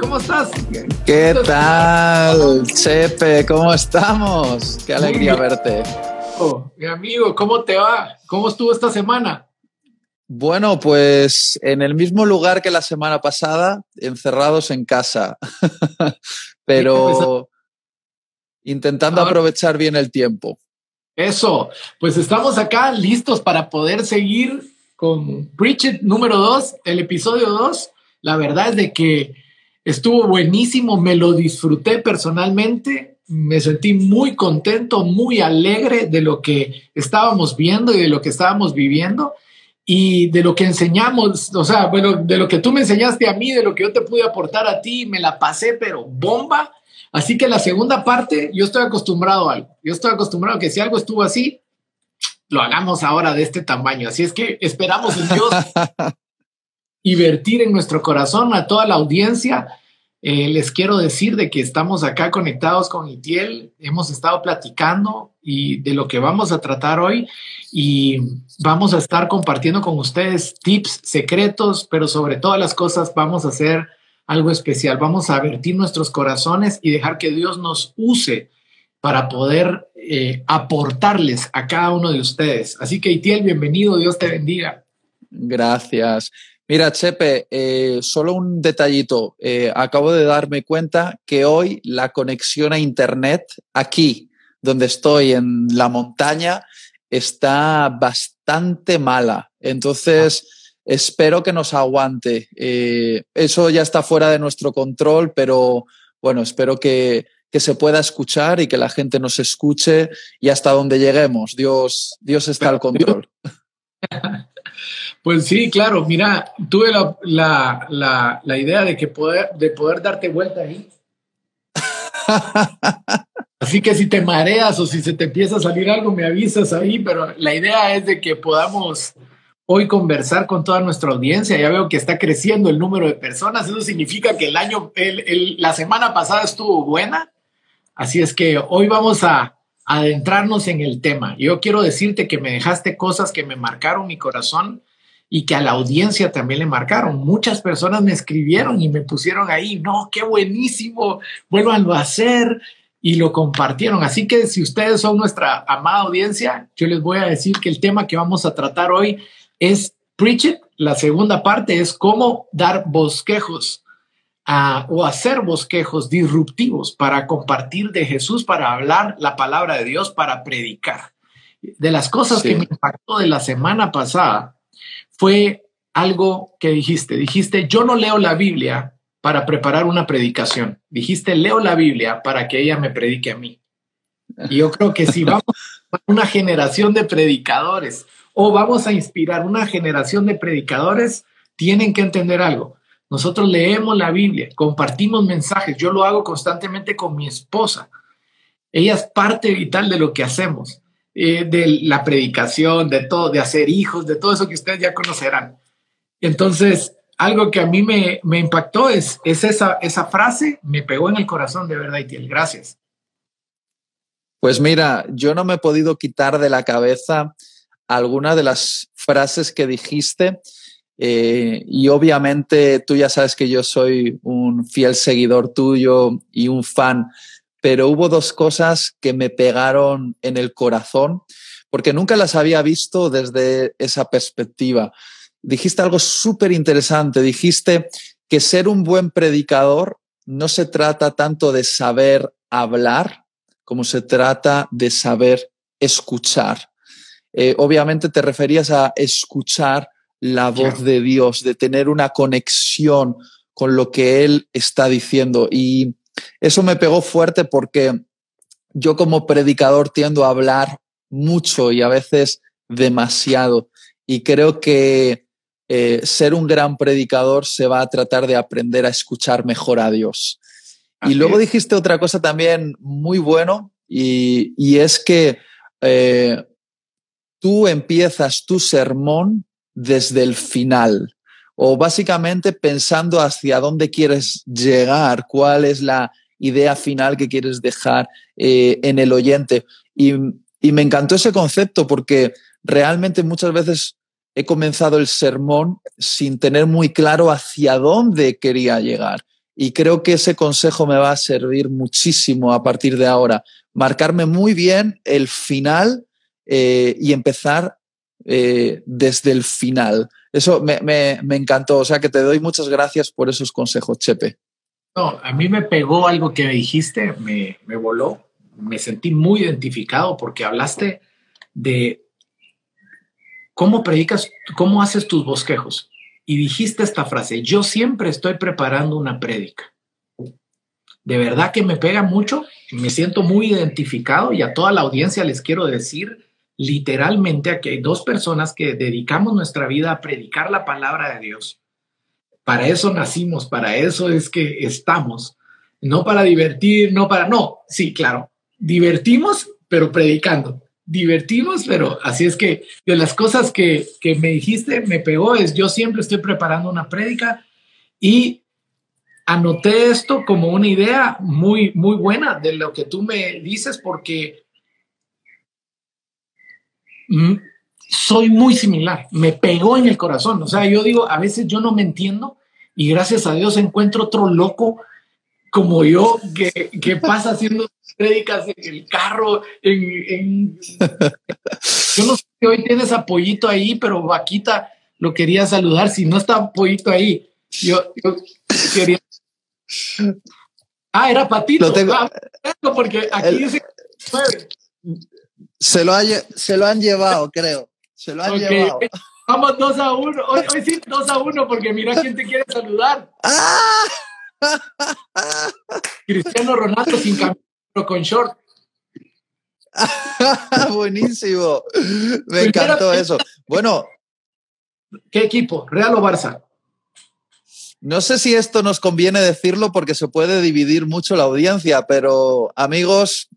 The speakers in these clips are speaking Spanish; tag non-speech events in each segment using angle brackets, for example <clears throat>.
¿cómo estás? ¿Qué tal, Chepe? ¿Cómo estamos? Qué alegría verte. Oh, mi amigo, ¿cómo te va? ¿Cómo estuvo esta semana? Bueno, pues en el mismo lugar que la semana pasada, encerrados en casa, <laughs> pero intentando aprovechar bien el tiempo. Eso, pues estamos acá listos para poder seguir con Preach número 2, el episodio 2. La verdad es de que estuvo buenísimo, me lo disfruté personalmente, me sentí muy contento, muy alegre de lo que estábamos viendo y de lo que estábamos viviendo y de lo que enseñamos, o sea, bueno, de lo que tú me enseñaste a mí, de lo que yo te pude aportar a ti, me la pasé, pero bomba. Así que la segunda parte, yo estoy acostumbrado a algo. Yo estoy acostumbrado a que si algo estuvo así, lo hagamos ahora de este tamaño. Así es que esperamos en Dios <laughs> y vertir en nuestro corazón a toda la audiencia. Eh, les quiero decir de que estamos acá conectados con Itiel, hemos estado platicando y de lo que vamos a tratar hoy y vamos a estar compartiendo con ustedes tips secretos, pero sobre todas las cosas vamos a hacer algo especial. Vamos a vertir nuestros corazones y dejar que Dios nos use para poder eh, aportarles a cada uno de ustedes. Así que Itiel, bienvenido, Dios te bendiga. Gracias. Mira, Chepe, eh, solo un detallito. Eh, acabo de darme cuenta que hoy la conexión a Internet aquí, donde estoy en la montaña, está bastante mala. Entonces, espero que nos aguante. Eh, eso ya está fuera de nuestro control, pero bueno, espero que, que, se pueda escuchar y que la gente nos escuche y hasta donde lleguemos. Dios, Dios está al control. <laughs> Pues sí, claro. Mira, tuve la, la, la, la idea de que poder, de poder darte vuelta ahí. <laughs> Así que si te mareas o si se te empieza a salir algo, me avisas ahí, pero la idea es de que podamos hoy conversar con toda nuestra audiencia. Ya veo que está creciendo el número de personas. Eso significa que el año, el, la semana pasada estuvo buena. Así es que hoy vamos a adentrarnos en el tema. Yo quiero decirte que me dejaste cosas que me marcaron mi corazón y que a la audiencia también le marcaron. Muchas personas me escribieron y me pusieron ahí, no, qué buenísimo, vuélvanlo a hacer y lo compartieron. Así que si ustedes son nuestra amada audiencia, yo les voy a decir que el tema que vamos a tratar hoy es Preach It. La segunda parte es cómo dar bosquejos o hacer bosquejos disruptivos para compartir de Jesús, para hablar la palabra de Dios, para predicar. De las cosas que me impactó de la semana pasada fue algo que dijiste. Dijiste, yo no leo la Biblia para preparar una predicación. Dijiste, leo la Biblia para que ella me predique a mí. Y yo creo que si <laughs> vamos a una generación de predicadores o vamos a inspirar una generación de predicadores, tienen que entender algo. Nosotros leemos la Biblia, compartimos mensajes. Yo lo hago constantemente con mi esposa. Ella es parte vital de lo que hacemos, eh, de la predicación, de todo, de hacer hijos, de todo eso que ustedes ya conocerán. Entonces, algo que a mí me, impactó es, es esa, esa frase, me pegó en el corazón de verdad, Itiel. Gracias. Pues mira, yo no me he podido quitar de la cabeza alguna de las frases que dijiste. Eh, y obviamente tú ya sabes que yo soy un fiel seguidor tuyo y un fan, pero hubo dos cosas que me pegaron en el corazón porque nunca las había visto desde esa perspectiva dijiste algo súper interesante. Dijiste que ser un buen predicador no se trata tanto de saber hablar como se trata de saber escuchar. Eh, obviamente te referías a escuchar la voz de Dios, de tener una conexión con lo que Él está diciendo. Y eso me pegó fuerte porque yo como predicador tiendo a hablar mucho y a veces demasiado. Y creo que eh, ser un gran predicador se va a tratar de aprender a escuchar mejor a Dios. y luego dijiste otra cosa también muy bueno y, es que eh, tú empiezas tu sermón desde el final o básicamente pensando hacia dónde quieres llegar, cuál es la idea final que quieres dejar eh, en el oyente. Y, y me encantó ese concepto porque realmente muchas veces he comenzado el sermón sin tener muy claro hacia dónde quería llegar. y creo que ese consejo me va a servir muchísimo a partir de ahora. Marcarme muy bien el final eh, y empezar eh, desde el final. Eso me, encantó. O sea que te doy muchas gracias por esos consejos, Chepe. No, a mí me pegó algo que me dijiste, me, me voló. Me sentí muy identificado porque hablaste de cómo predicas, cómo haces tus bosquejos. Y dijiste esta frase, yo siempre estoy preparando una prédica. De verdad que me pega mucho, me siento muy identificado y a toda la audiencia les quiero decir literalmente que hay dos personas que dedicamos nuestra vida a predicar la palabra de Dios. Para eso nacimos, para eso es que estamos, no para divertir, no para, no, sí, claro, divertimos, pero predicando, divertimos, pero así es que de las cosas que, que me dijiste, me pegó, es yo siempre estoy preparando una prédica y anoté esto como una idea muy, muy buena de lo que tú me dices, porque soy muy similar, me pegó en el corazón. O sea, yo digo, a veces yo no me entiendo y gracias a Dios encuentro otro loco como yo que, que pasa haciendo prédicas en el carro, en, <laughs> Yo no sé si hoy tienes apoyito ahí, pero Vaquita lo quería saludar. Si no está apoyito ahí, yo, quería... Ah, era Patito. Lo tengo... Ah, porque aquí dice se lo, se lo han llevado, creo. Se lo han llevado. Vamos dos a uno. Hoy, sí, dos a uno, porque mira quién te quiere saludar. ¡Ah! Cristiano Ronaldo sin camino, con short. <laughs> Buenísimo. Me encantó eso. Bueno. ¿Qué equipo? ¿Real o Barça? No sé si esto nos conviene decirlo porque se puede dividir mucho la audiencia, pero amigos,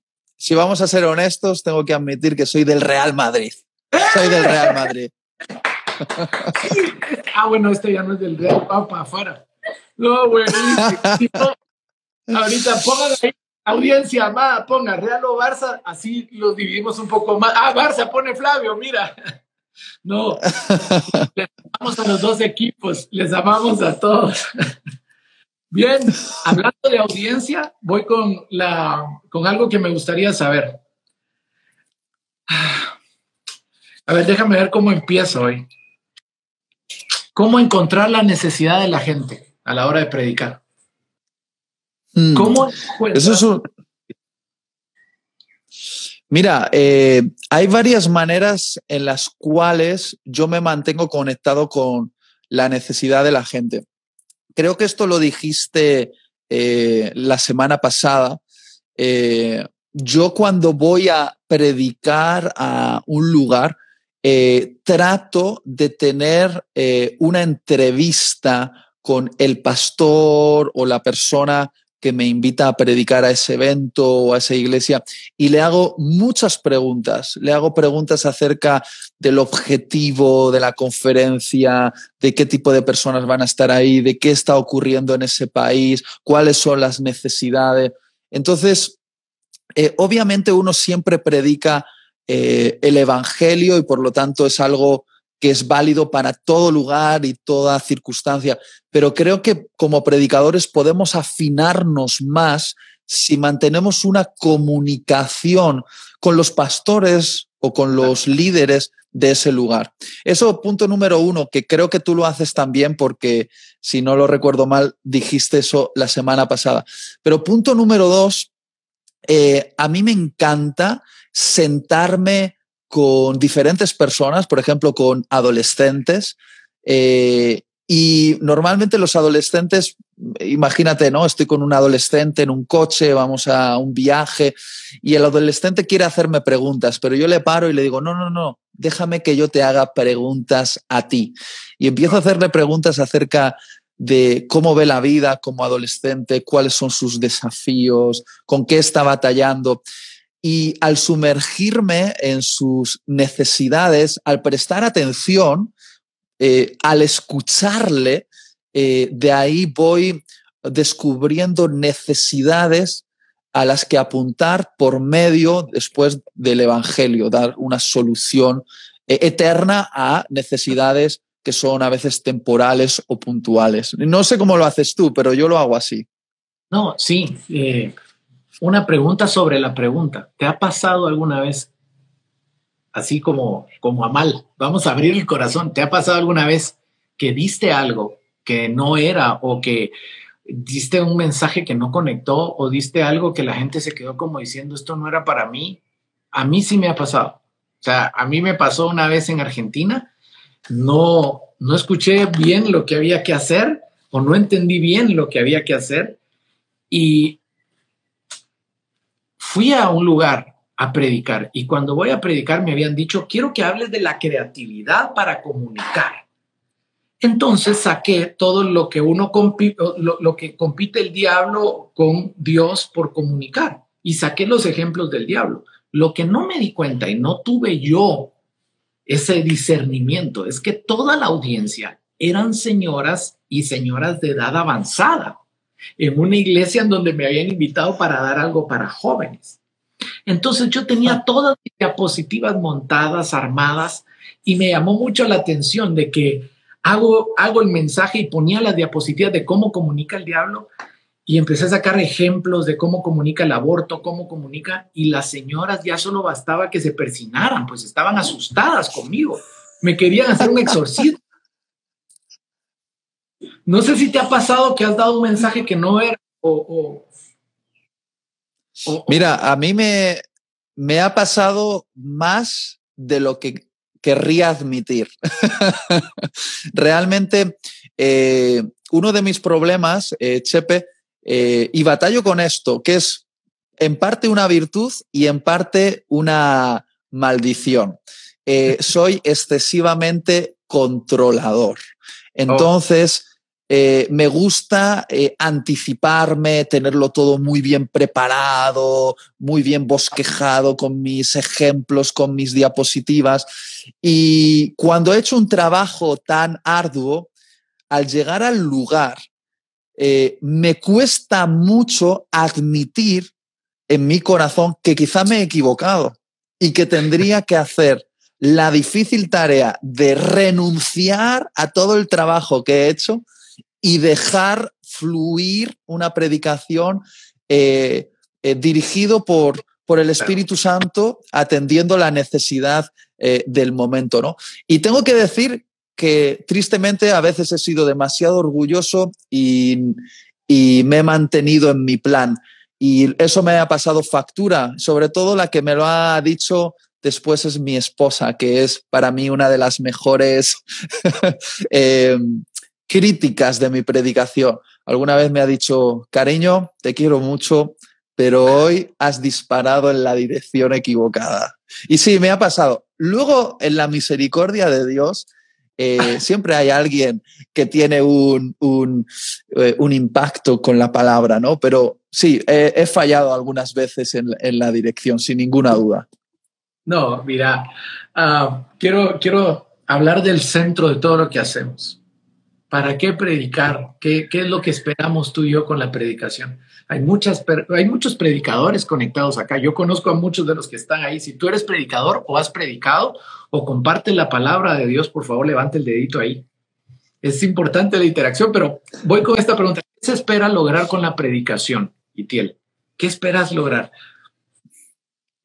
si vamos a ser honestos, tengo que admitir que soy del Real Madrid. Soy del Real Madrid. <laughs> ah, bueno, este ya no es del Real, Papa, afuera. No, buenísimo. <laughs> Ahorita pongan ahí, audiencia, va, ponga Real o Barça, así los dividimos un poco más. Ah, Barça, pone Flavio, mira. No, <laughs> les amamos a los dos equipos, les amamos a todos. Bien, hablando de audiencia, voy con, la, con algo que me gustaría saber. A ver, déjame ver cómo empiezo hoy. ¿Cómo encontrar la necesidad de la gente a la hora de predicar? Hmm. ¿Cómo? Eso es un... Mira, eh, hay varias maneras en las cuales yo me mantengo conectado con la necesidad de la gente creo que esto lo dijiste eh, la semana pasada. Eh, yo cuando voy a predicar a un lugar, eh, trato de tener una entrevista con el pastor o la persona que me invita a predicar a ese evento o a esa iglesia y le hago muchas preguntas. Le hago preguntas acerca del objetivo de la conferencia, de qué tipo de personas van a estar ahí, de qué está ocurriendo en ese país, cuáles son las necesidades. Entonces, eh, obviamente uno siempre predica eh, el Evangelio y por lo tanto es algo que es válido para todo lugar y toda circunstancia, pero creo que como predicadores podemos afinarnos más si mantenemos una comunicación con los pastores o con los líderes de ese lugar. Eso, punto número uno, que creo que tú lo haces también porque, si no lo recuerdo mal, dijiste eso la semana pasada. Pero punto número dos, eh, a mí me encanta sentarme con diferentes personas, por ejemplo, con adolescentes. Eh, y normalmente los adolescentes, imagínate, ¿no? Estoy con un adolescente en un coche, vamos a un viaje y el adolescente quiere hacerme preguntas, pero yo le paro y le digo, no, no, no, déjame que yo te haga preguntas a ti. Y empiezo a hacerle preguntas acerca de cómo ve la vida como adolescente, cuáles son sus desafíos, con qué está batallando. Y al sumergirme en sus necesidades, al prestar atención, eh, al escucharle, eh, de ahí voy descubriendo necesidades a las que apuntar por medio después del Evangelio, dar una solución eh, eterna a necesidades que son a veces temporales o puntuales. No sé cómo lo haces tú, pero yo lo hago así. No, sí. Una pregunta sobre la pregunta. ¿Te ha pasado alguna vez, así como, como a mal, vamos a abrir el corazón, ¿te ha pasado alguna vez que diste algo que no era o que diste un mensaje que no conectó o diste algo que la gente se quedó como diciendo esto no era para mí? A mí sí me ha pasado. O sea, a mí me pasó una vez en Argentina, no, no escuché bien lo que había que hacer o no entendí bien lo que había que hacer y fui a un lugar a predicar y cuando voy a predicar me habían dicho, quiero que hables de la creatividad para comunicar. Entonces saqué todo lo que uno lo, que compite el diablo con Dios por comunicar y saqué los ejemplos del diablo. Lo que no me di cuenta y no tuve yo ese discernimiento es que toda la audiencia eran señoras y señoras de edad avanzada en una iglesia en donde me habían invitado para dar algo para jóvenes. Entonces yo tenía todas mis diapositivas montadas, armadas, y me llamó mucho la atención de que hago, hago el mensaje y ponía las diapositivas de cómo comunica el diablo y empecé a sacar ejemplos de cómo comunica el aborto, cómo comunica, y las señoras ya solo bastaba que se persinaran, pues estaban asustadas conmigo. Me querían hacer un exorcismo. No sé si te ha pasado que has dado un mensaje que no era o... Mira, a mí me, me ha pasado más de lo que querría admitir. <laughs> Realmente, eh, uno de mis problemas, eh, Chepe, eh, y batallo con esto, que es en parte una virtud y en parte una maldición. <laughs> soy excesivamente controlador. Oh. Entonces, eh, me gusta eh, anticiparme, tenerlo todo muy bien preparado, muy bien bosquejado con mis ejemplos, con mis diapositivas. Y cuando he hecho un trabajo tan arduo, al llegar al lugar, eh, me cuesta mucho admitir en mi corazón que quizá me he equivocado y que tendría que hacer la difícil tarea de renunciar a todo el trabajo que he hecho y dejar fluir una predicación eh, eh, dirigido por, por el Espíritu Santo, atendiendo la necesidad eh, del momento. ¿no? Y tengo que decir que tristemente a veces he sido demasiado orgulloso y, y me he mantenido en mi plan. Y eso me ha pasado factura, sobre todo la que me lo ha dicho después es mi esposa, que es para mí una de las mejores <laughs> críticas de mi predicación. Alguna vez me ha dicho, cariño, te quiero mucho, pero hoy has disparado en la dirección equivocada. Y sí, me ha pasado. Luego, en la misericordia de Dios, eh, <laughs> siempre hay alguien que tiene un, un, eh, un, impacto con la palabra, ¿no? Pero sí, he fallado algunas veces en, en, la dirección, sin ninguna duda. No, mira, uh, quiero, quiero hablar del centro de todo lo que hacemos. ¿Para qué predicar? ¿Qué, ¿Qué, es lo que esperamos tú y yo con la predicación? Hay, muchas, hay muchos predicadores conectados acá. Yo conozco a muchos de los que están ahí. Si tú eres predicador o has predicado o comparte la palabra de Dios, por favor, levante el dedito ahí. Es importante la interacción, pero voy con esta pregunta. ¿Qué se espera lograr con la predicación, Itiel? ¿Qué esperas lograr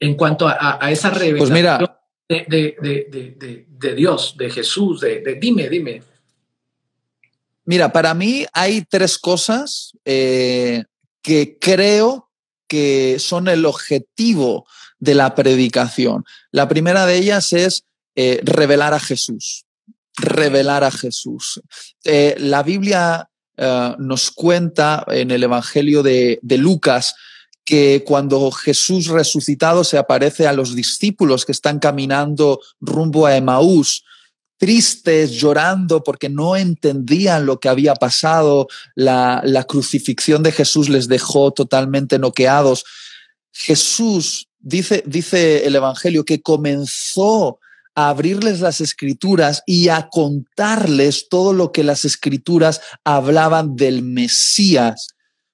en cuanto a, esa revelación pues mira, de, de, de, de, Dios, de Jesús? De, dime, dime. Mira, para mí hay tres cosas eh, que creo que son el objetivo de la predicación. La primera de ellas es eh, revelar a Jesús. Revelar a Jesús. Eh, la Biblia nos cuenta en el Evangelio de, de Lucas que cuando Jesús resucitado se aparece a los discípulos que están caminando rumbo a Emaús, tristes, llorando porque no entendían lo que había pasado, la, crucifixión de Jesús les dejó totalmente noqueados. Jesús, dice, dice el Evangelio, que comenzó a abrirles las escrituras y a contarles todo lo que las escrituras hablaban del Mesías,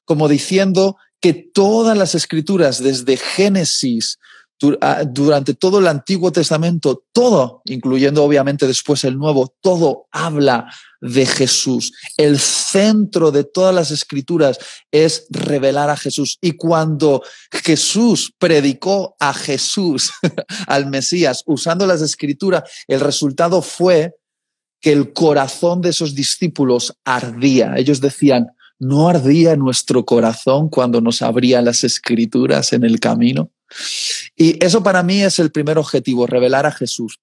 como diciendo que todas las escrituras, desde Génesis, durante todo el Antiguo Testamento, todo, incluyendo obviamente después el Nuevo, todo habla de Jesús. El centro de todas las escrituras es revelar a Jesús. Y cuando Jesús predicó a Jesús, <laughs> al Mesías, usando las escrituras, el resultado fue que el corazón de esos discípulos ardía. Ellos decían, ¿no ardía nuestro corazón cuando nos abrían las escrituras en el camino? Y eso para mí es el primer objetivo, revelar a Jesús.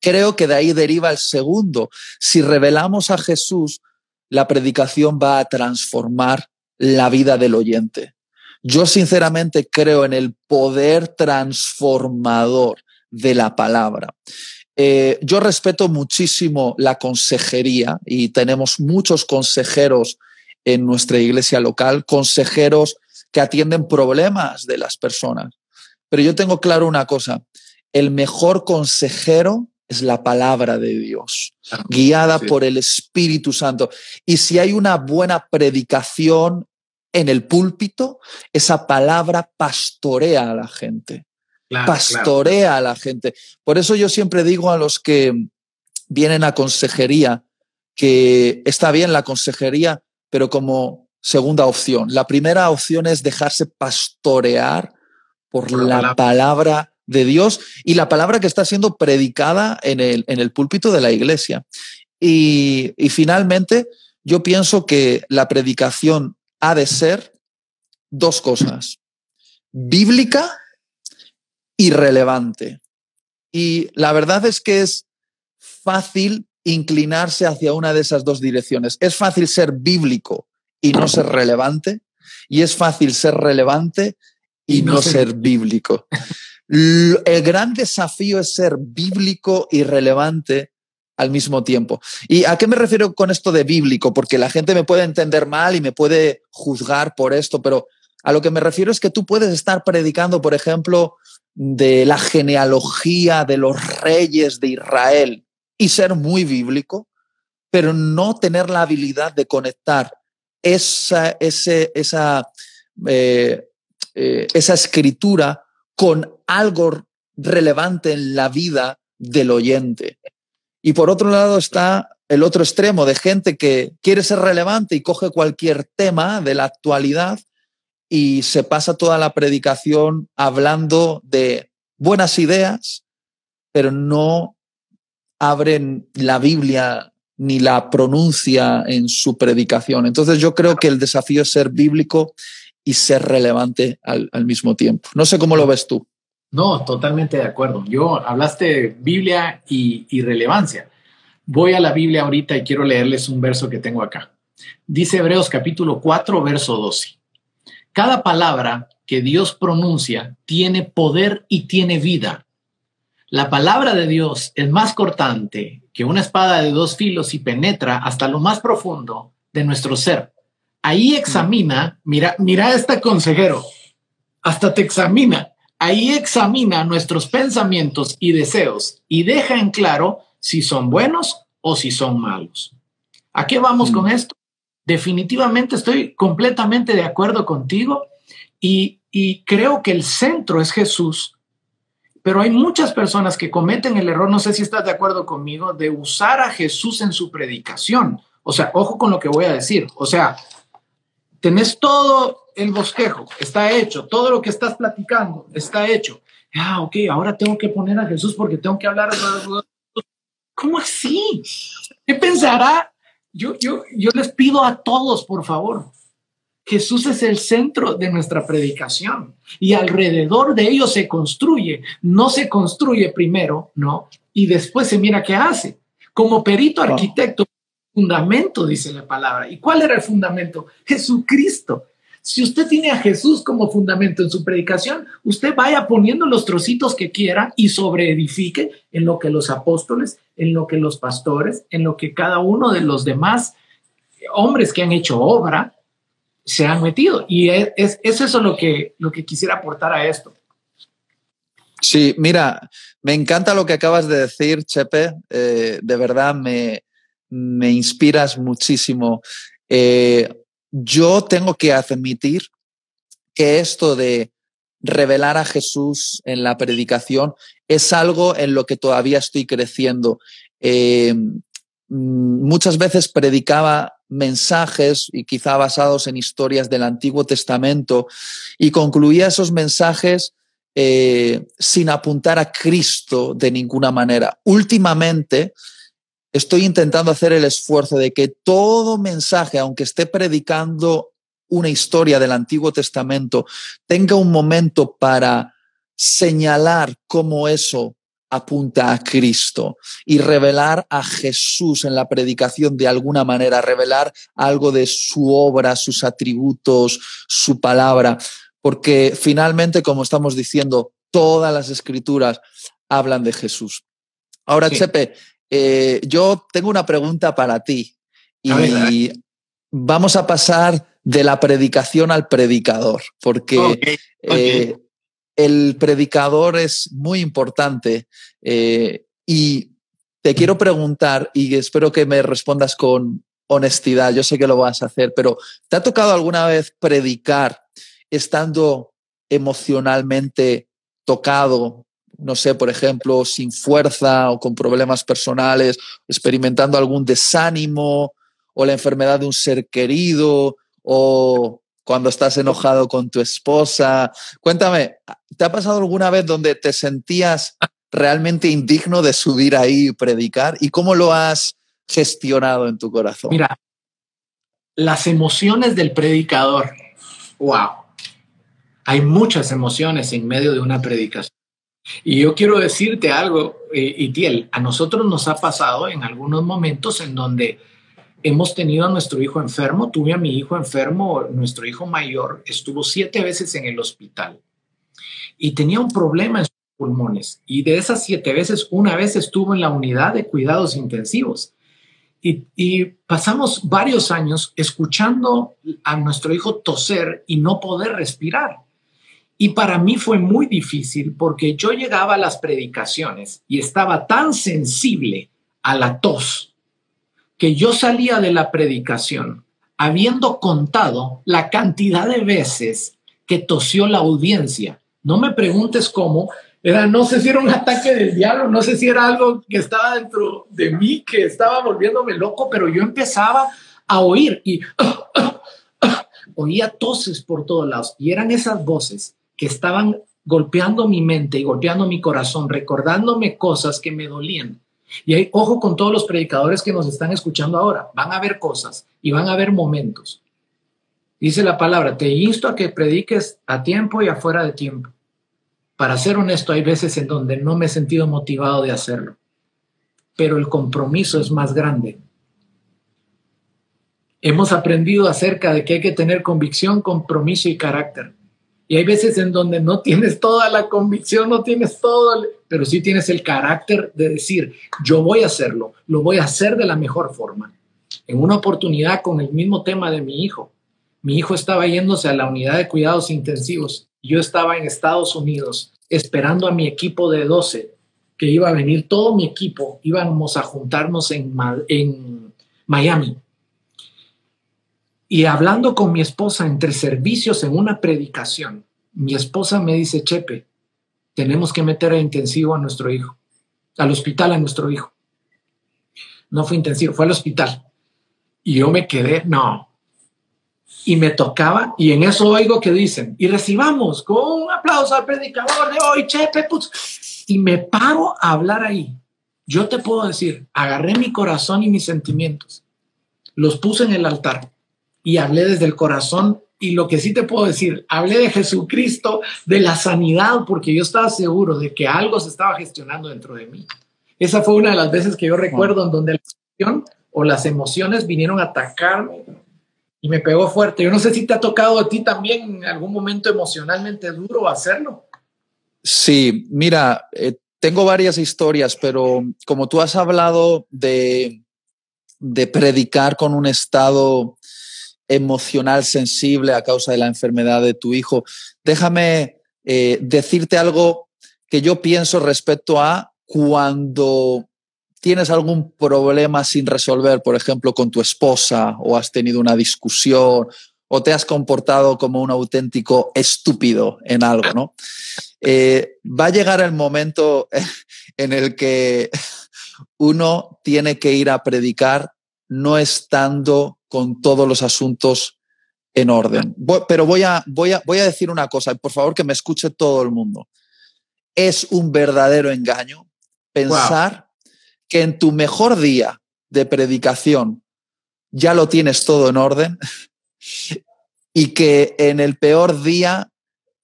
Creo que de ahí deriva el segundo. Si revelamos a Jesús, la predicación va a transformar la vida del oyente. Yo sinceramente creo en el poder transformador de la palabra. Eh, yo respeto muchísimo la consejería y tenemos muchos consejeros en nuestra iglesia local, consejeros que atienden problemas de las personas. Pero yo tengo claro una cosa, el mejor consejero es la palabra de Dios, guiada por el Espíritu Santo. Y si hay una buena predicación en el púlpito, esa palabra pastorea a la gente. pastorea a la gente. Por eso yo siempre digo a los que vienen a consejería que está bien la consejería, pero como segunda opción. La primera opción es dejarse pastorear por, la, palabra. de Dios y la palabra que está siendo predicada en el, en el púlpito de la iglesia. Y, y finalmente, yo pienso que la predicación ha de ser dos cosas, bíblica y relevante. Y la verdad es que es fácil inclinarse hacia una de esas dos direcciones. Es fácil ser bíblico y no ser relevante, y es fácil ser relevante y, no, ser bíblico. El gran desafío es ser bíblico y relevante al mismo tiempo. ¿Y a qué me refiero con esto de bíblico? Porque la gente me puede entender mal y me puede juzgar por esto, pero a lo que me refiero es que tú puedes estar predicando, por ejemplo, de la genealogía de los reyes de Israel y ser muy bíblico, pero no tener la habilidad de conectar esa, ese, esa eh, eh, esa escritura con algo relevante en la vida del oyente. Y por otro lado está el otro extremo de gente que quiere ser relevante y coge cualquier tema de la actualidad y se pasa toda la predicación hablando de buenas ideas, pero no abren la Biblia ni la pronuncia en su predicación. Entonces yo creo que el desafío es ser bíblico y ser relevante al, mismo tiempo. No sé cómo lo ves tú. No, totalmente de acuerdo. Yo hablaste de Biblia y, y relevancia. Voy a la Biblia ahorita y quiero leerles un verso que tengo acá. Dice Hebreos capítulo 4, verso 12. Cada palabra que Dios pronuncia tiene poder y tiene vida. La palabra de Dios es más cortante que una espada de dos filos y penetra hasta lo más profundo de nuestro ser Ahí examina, mira, mira este consejero, hasta te examina. Ahí examina nuestros pensamientos y deseos y deja en claro si son buenos o si son malos. ¿A qué vamos con esto? Definitivamente estoy completamente de acuerdo contigo y, y creo que el centro es Jesús, pero hay muchas personas que cometen el error, no sé si estás de acuerdo conmigo, de usar a Jesús en su predicación. O sea, ojo con lo que voy a decir. O sea, tenés todo el bosquejo, está hecho, todo lo que estás platicando está hecho. Ah, ok, ahora tengo que poner a Jesús porque tengo que hablar. ¿Cómo así? ¿Qué pensará? Yo, yo, yo les pido a todos, por favor. Jesús es el centro de nuestra predicación y alrededor de ello se construye. No se construye primero, ¿no? Y después se mira qué hace. Como perito arquitecto, fundamento, dice la palabra. ¿Y cuál era el fundamento? Jesucristo. Si usted tiene a Jesús como fundamento en su predicación, usted vaya poniendo los trocitos que quiera y sobreedifique en lo que los apóstoles, en lo que los pastores, en lo que cada uno de los demás hombres que han hecho obra se han metido. Y es, eso lo que, lo que quisiera aportar a esto. Sí, mira, me encanta lo que acabas de decir, Chepe. Eh, de verdad me, me inspiras muchísimo. Eh, yo tengo que admitir que esto de revelar a Jesús en la predicación es algo en lo que todavía estoy creciendo. Eh, mm, muchas veces predicaba mensajes y quizá basados en historias del Antiguo Testamento y concluía esos mensajes eh, sin apuntar a Cristo de ninguna manera. Últimamente estoy intentando hacer el esfuerzo de que todo mensaje, aunque esté predicando una historia del Antiguo Testamento, tenga un momento para señalar cómo eso apunta a Cristo y revelar a Jesús en la predicación de alguna manera, revelar algo de su obra, sus atributos, su palabra, porque finalmente, como estamos diciendo, todas las escrituras hablan de Jesús. Ahora, Chepe, eh, yo tengo una pregunta para ti y vamos a pasar de la predicación al predicador, porque eh, el predicador es muy importante eh, y te quiero preguntar y espero que me respondas con honestidad, yo sé que lo vas a hacer, pero ¿te ha tocado alguna vez predicar estando emocionalmente tocado, no sé, por ejemplo, sin fuerza o con problemas personales, experimentando algún desánimo o la enfermedad de un ser querido o cuando estás enojado con tu esposa. Cuéntame, ¿te ha pasado alguna vez donde te sentías realmente indigno de subir ahí y predicar? ¿Y cómo lo has gestionado en tu corazón? Mira, las emociones del predicador, wow. Hay muchas emociones en medio de una predicación. Y yo quiero decirte algo, eh, Itiel, a nosotros nos ha pasado en algunos momentos en donde hemos tenido a nuestro hijo enfermo, tuve a mi hijo enfermo, nuestro hijo mayor estuvo siete veces en el hospital y tenía un problema en sus pulmones y de esas siete veces una vez estuvo en la unidad de cuidados intensivos. Y, y, pasamos varios años escuchando a nuestro hijo toser y no poder respirar. Y para mí fue muy difícil porque yo llegaba a las predicaciones y estaba tan sensible a la tos que yo salía de la predicación habiendo contado la cantidad de veces que tosió la audiencia. No me preguntes cómo, era, no sé si era un ataque del diablo, no sé si era algo que estaba dentro de mí, que estaba volviéndome loco, pero yo empezaba a oír y <coughs> oía toses por todos lados. Y eran esas voces que estaban golpeando mi mente y golpeando mi corazón, recordándome cosas que me dolían. Y hay, ojo con todos los predicadores que nos están escuchando ahora. Van a ver cosas y van a ver momentos. Dice la palabra, te insto a que prediques a tiempo y afuera de tiempo. Para ser honesto, hay veces en donde no me he sentido motivado de hacerlo, pero el compromiso es más grande. Hemos aprendido acerca de que hay que tener convicción, compromiso y carácter. Y hay veces en donde no tienes toda la convicción, no tienes todo, pero sí tienes el carácter de decir, yo voy a hacerlo, lo voy a hacer de la mejor forma. En una oportunidad con el mismo tema de mi hijo, mi hijo estaba yéndose a la unidad de cuidados intensivos. Yo estaba en Estados Unidos esperando a mi equipo de 12, que iba a venir todo mi equipo, íbamos a juntarnos en, en Miami y hablando con mi esposa entre servicios en una predicación, mi esposa me dice, Chepe, tenemos que meter a intensivo a nuestro hijo, al hospital a nuestro hijo. No fue intensivo, fue al hospital. Y yo me quedé, no. Y me tocaba, y en eso oigo que dicen, y recibamos con un aplauso al predicador de hoy, Chepe, pues, y me paro a hablar ahí. Yo te puedo decir, agarré mi corazón y mis sentimientos, los puse en el altar y hablé desde el corazón. Y lo que sí te puedo decir, hablé de Jesucristo, de la sanidad, porque yo estaba seguro de que algo se estaba gestionando dentro de mí. Esa fue una de las veces que yo recuerdo en donde la emoción o las emociones vinieron a atacarme y me pegó fuerte. Yo no sé si te ha tocado a ti también en algún momento emocionalmente duro hacerlo. Sí, mira, eh, tengo varias historias, pero como tú has hablado de, de predicar con un estado emocional sensible a causa de la enfermedad de tu hijo. Déjame eh, decirte algo que yo pienso respecto a cuando tienes algún problema sin resolver, por ejemplo, con tu esposa o has tenido una discusión o te has comportado como un auténtico estúpido en algo, ¿no? Eh, va a llegar el momento <laughs> en el que uno tiene que ir a predicar no estando con todos los asuntos en orden. pero voy a, voy, a, voy a decir una cosa, por favor que me escuche todo el mundo. Es un verdadero engaño pensar que en tu mejor día de predicación ya lo tienes todo en orden <laughs> y que en el peor día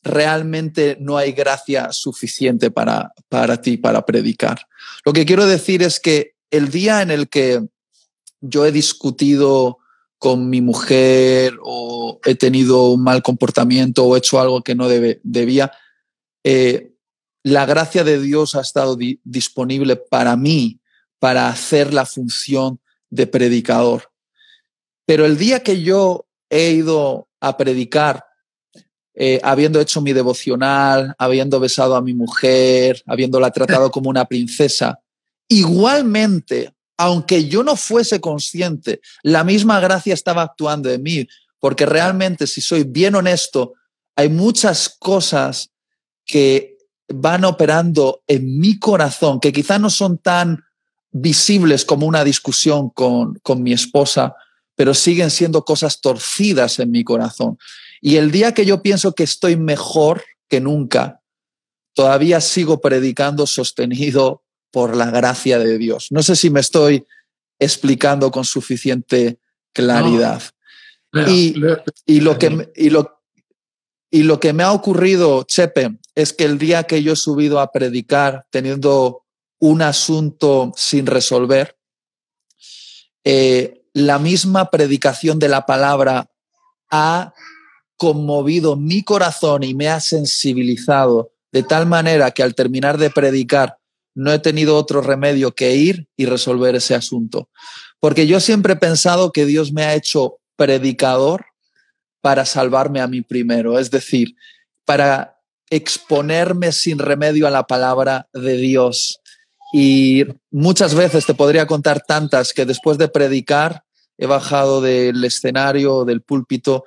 realmente no hay gracia suficiente para, para ti, para predicar. Lo que quiero decir es que el día en el que yo he discutido con mi mujer o he tenido un mal comportamiento o he hecho algo que no debía, eh, la gracia de Dios ha estado disponible para mí para hacer la función de predicador. Pero el día que yo he ido a predicar, eh, habiendo hecho mi devocional, habiendo besado a mi mujer, habiéndola tratado como una princesa, igualmente, aunque yo no fuese consciente, la misma gracia estaba actuando en mí, porque realmente, si soy bien honesto, hay muchas cosas que van operando en mi corazón, que quizás no son tan visibles como una discusión con, con mi esposa, pero siguen siendo cosas torcidas en mi corazón. Y el día que yo pienso que estoy mejor que nunca, todavía sigo predicando sostenido por la gracia de Dios. No sé si me estoy explicando con suficiente claridad. y, lo que, y, lo, y lo que me ha ocurrido, Chepe, es que el día que yo he subido a predicar teniendo un asunto sin resolver, eh, la misma predicación de la palabra ha conmovido mi corazón y me ha sensibilizado de tal manera que al terminar de predicar no he tenido otro remedio que ir y resolver ese asunto. Porque yo siempre he pensado que Dios me ha hecho predicador para salvarme a mí primero, es decir, para exponerme sin remedio a la palabra de Dios. Y muchas veces te podría contar tantas que después de predicar he bajado del escenario, del púlpito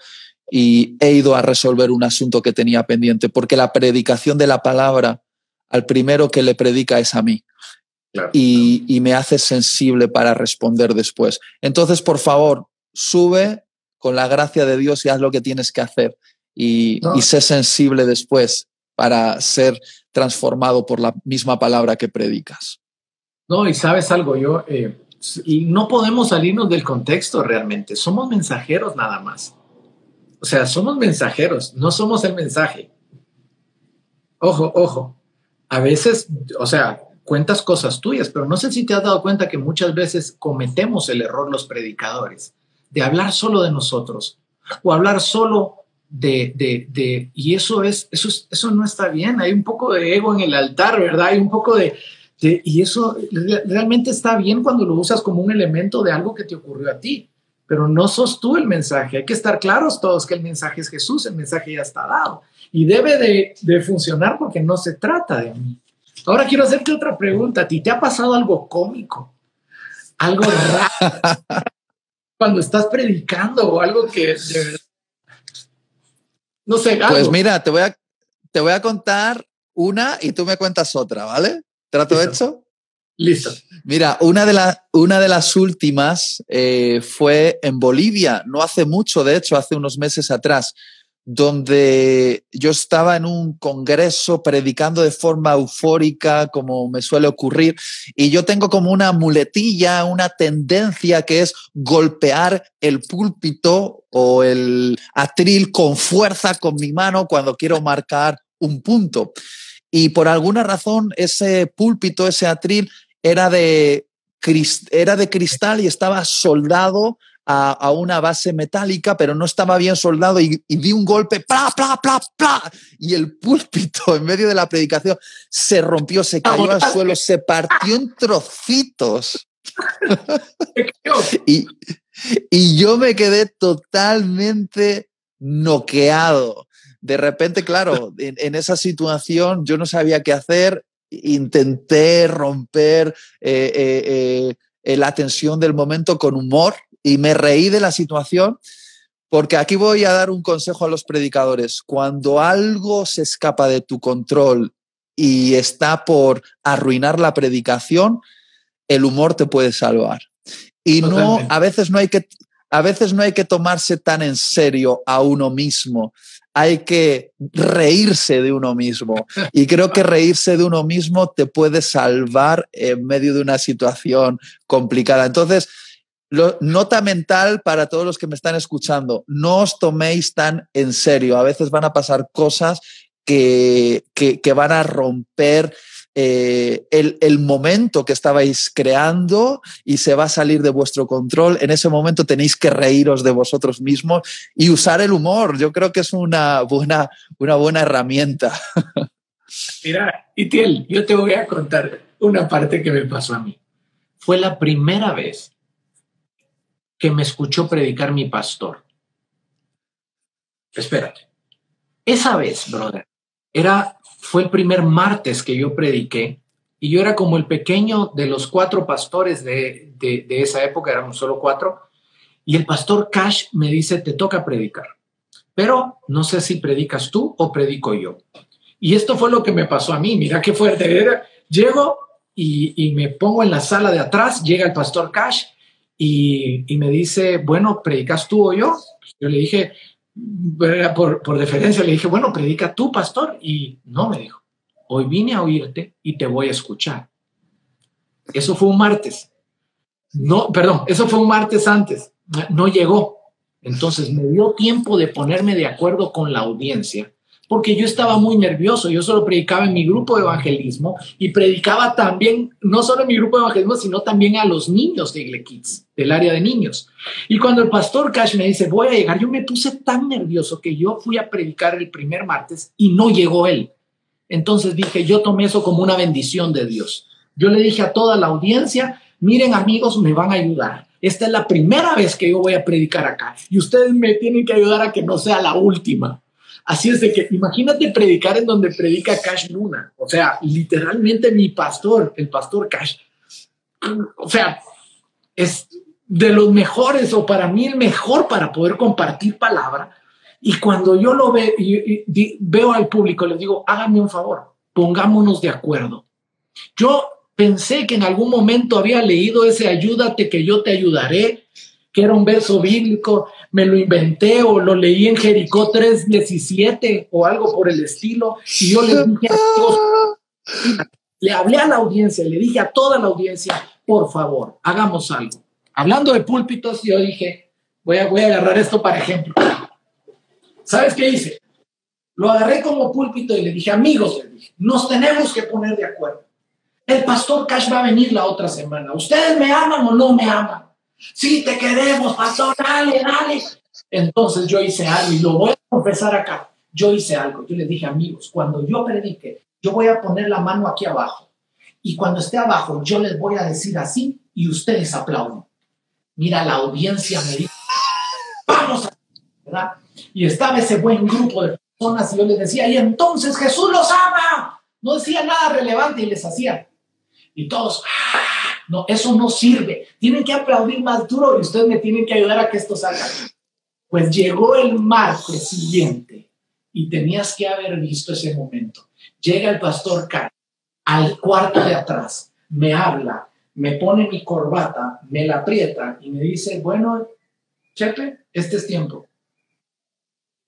y he ido a resolver un asunto que tenía pendiente, porque la predicación de la palabra al primero que le predica es a mí. y, y, me hace sensible para responder después. Entonces, por favor, sube con la gracia de Dios y haz lo que tienes que hacer y, y sé sensible después para ser transformado por la misma palabra que predicas. No, y sabes algo, yo, eh, y no podemos salirnos del contexto realmente, somos mensajeros nada más. O sea, somos mensajeros, no somos el mensaje. Ojo, ojo, a veces, o sea, cuentas cosas tuyas, pero no sé si te has dado cuenta que muchas veces cometemos el error los predicadores de hablar solo de nosotros o hablar solo de, de, de y eso es, eso eso no está bien. Hay un poco de ego en el altar, ¿verdad? Hay un poco de, de, y eso realmente está bien cuando lo usas como un elemento de algo que te ocurrió a ti, pero no sos tú el mensaje. Hay que estar claros todos que el mensaje es Jesús, el mensaje ya está dado y debe de, de funcionar porque no se trata de mí. Ahora quiero hacerte otra pregunta. ¿A ti te ha pasado algo cómico? Algo raro cuando estás predicando o algo que no sé. Pues mira, te voy, a, te voy a contar una y tú me cuentas otra, ¿vale? ¿Trato hecho? Listo. Mira, una de, la, una de las últimas eh, fue en Bolivia, no hace mucho, de hecho, hace unos meses atrás donde yo estaba en un congreso predicando de forma eufórica, como me suele ocurrir, y yo tengo como una muletilla, una tendencia que es golpear el púlpito o el atril con fuerza con mi mano cuando quiero marcar un punto. Y por alguna razón ese púlpito, ese atril, era de, era de cristal y estaba soldado a, una base metálica, pero no estaba bien soldado y, di un golpe, ¡pla, pla, pla, pla! Y el púlpito en medio de la predicación se rompió, se cayó al suelo, se partió en trocitos. <laughs> y, y yo me quedé totalmente noqueado. De repente, claro, en, esa situación yo no sabía qué hacer, intenté romper eh, eh, eh, la tensión del momento con humor y me reí de la situación, Porque aquí voy a dar un consejo a los predicadores. Cuando algo se escapa de tu control y está por arruinar la predicación, el humor te puede salvar. Y no, a veces no hay que, a veces no hay que tomarse tan en serio a uno mismo. Hay que reírse de uno mismo. Y creo que reírse de uno mismo te puede salvar en medio de una situación complicada. Entonces, nota mental para todos los que me están escuchando, no os toméis tan en serio. A veces van a pasar cosas que, que, van a romper eh, el, el, momento que estabais creando y se va a salir de vuestro control. En ese momento tenéis que reíros de vosotros mismos y usar el humor. Yo creo que es una buena, una buena herramienta. <laughs> Mira, Itiel, yo te voy a contar una parte que me pasó a mí. Fue la primera vez que me escuchó predicar mi pastor. Espérate. Esa vez, brother, era, fue el primer martes que yo prediqué y yo era como el pequeño de los cuatro pastores de, de, de esa época, éramos solo cuatro, y el pastor Cash me dice, te toca predicar, pero no sé si predicas tú o predico yo. Y esto fue lo que me pasó a mí, mira qué fuerte era. Llego y, y me pongo en la sala de atrás, llega el pastor Cash y, me dice, bueno, ¿predicas tú o yo? Yo le dije, por, por deferencia, le dije, bueno, predica tú, pastor. Y no me dijo, hoy vine a oírte y te voy a escuchar. Eso fue un martes. No, perdón, eso fue un martes antes. No llegó. Entonces me dio tiempo de ponerme de acuerdo con la audiencia porque yo estaba muy nervioso. Yo solo predicaba en mi grupo de evangelismo y predicaba también, no solo en mi grupo de evangelismo, sino también a los niños de Igle Kids, del área de niños. Y cuando el pastor Cash me dice, voy a llegar, yo me puse tan nervioso que yo fui a predicar el primer martes y no llegó él. Entonces dije, yo tomé eso como una bendición de Dios. Yo le dije a toda la audiencia, miren amigos, me van a ayudar. Esta es la primera vez que yo voy a predicar acá y ustedes me tienen que ayudar a que no sea la última. Así es de que imagínate predicar en donde predica Cash Luna. O sea, literalmente mi pastor, el pastor Cash. O sea, es de los mejores o para mí el mejor para poder compartir palabra. Y cuando yo lo veo, y, veo al público, les digo, háganme un favor, pongámonos de acuerdo. Yo pensé que en algún momento había leído ese ayúdate que yo te ayudaré que era un verso bíblico, me lo inventé o lo leí en Jericó 3.17 o algo por el estilo, y yo le dije a todos, le hablé a la audiencia, le dije a toda la audiencia, por favor, hagamos algo. Hablando de púlpitos, yo dije, voy a, voy a agarrar esto para ejemplo. ¿Sabes qué hice? Lo agarré como púlpito y le dije, amigos, nos tenemos que poner de acuerdo. El pastor Cash va a venir la otra semana. ¿Ustedes me aman o no me aman? Sí, te queremos, pastor, dale, dale. Entonces yo hice algo y lo voy a confesar acá. Yo hice algo. Yo les dije, amigos, cuando yo predique, yo voy a poner la mano aquí abajo. Y cuando esté abajo, yo les voy a decir así y ustedes aplauden. Mira, la audiencia me dice, vamos a... ¿verdad? Y estaba ese buen grupo de personas y yo les decía, y entonces Jesús los ama. No decía nada relevante y les hacía. Y todos, ¡ah! No, eso no sirve. Tienen que aplaudir más duro y ustedes me tienen que ayudar a que esto salga. Pues llegó el martes siguiente y tenías que haber visto ese momento. Llega el pastor K al cuarto de atrás, me habla, me pone mi corbata, me la aprieta y me dice, bueno, Chepe, este es tiempo.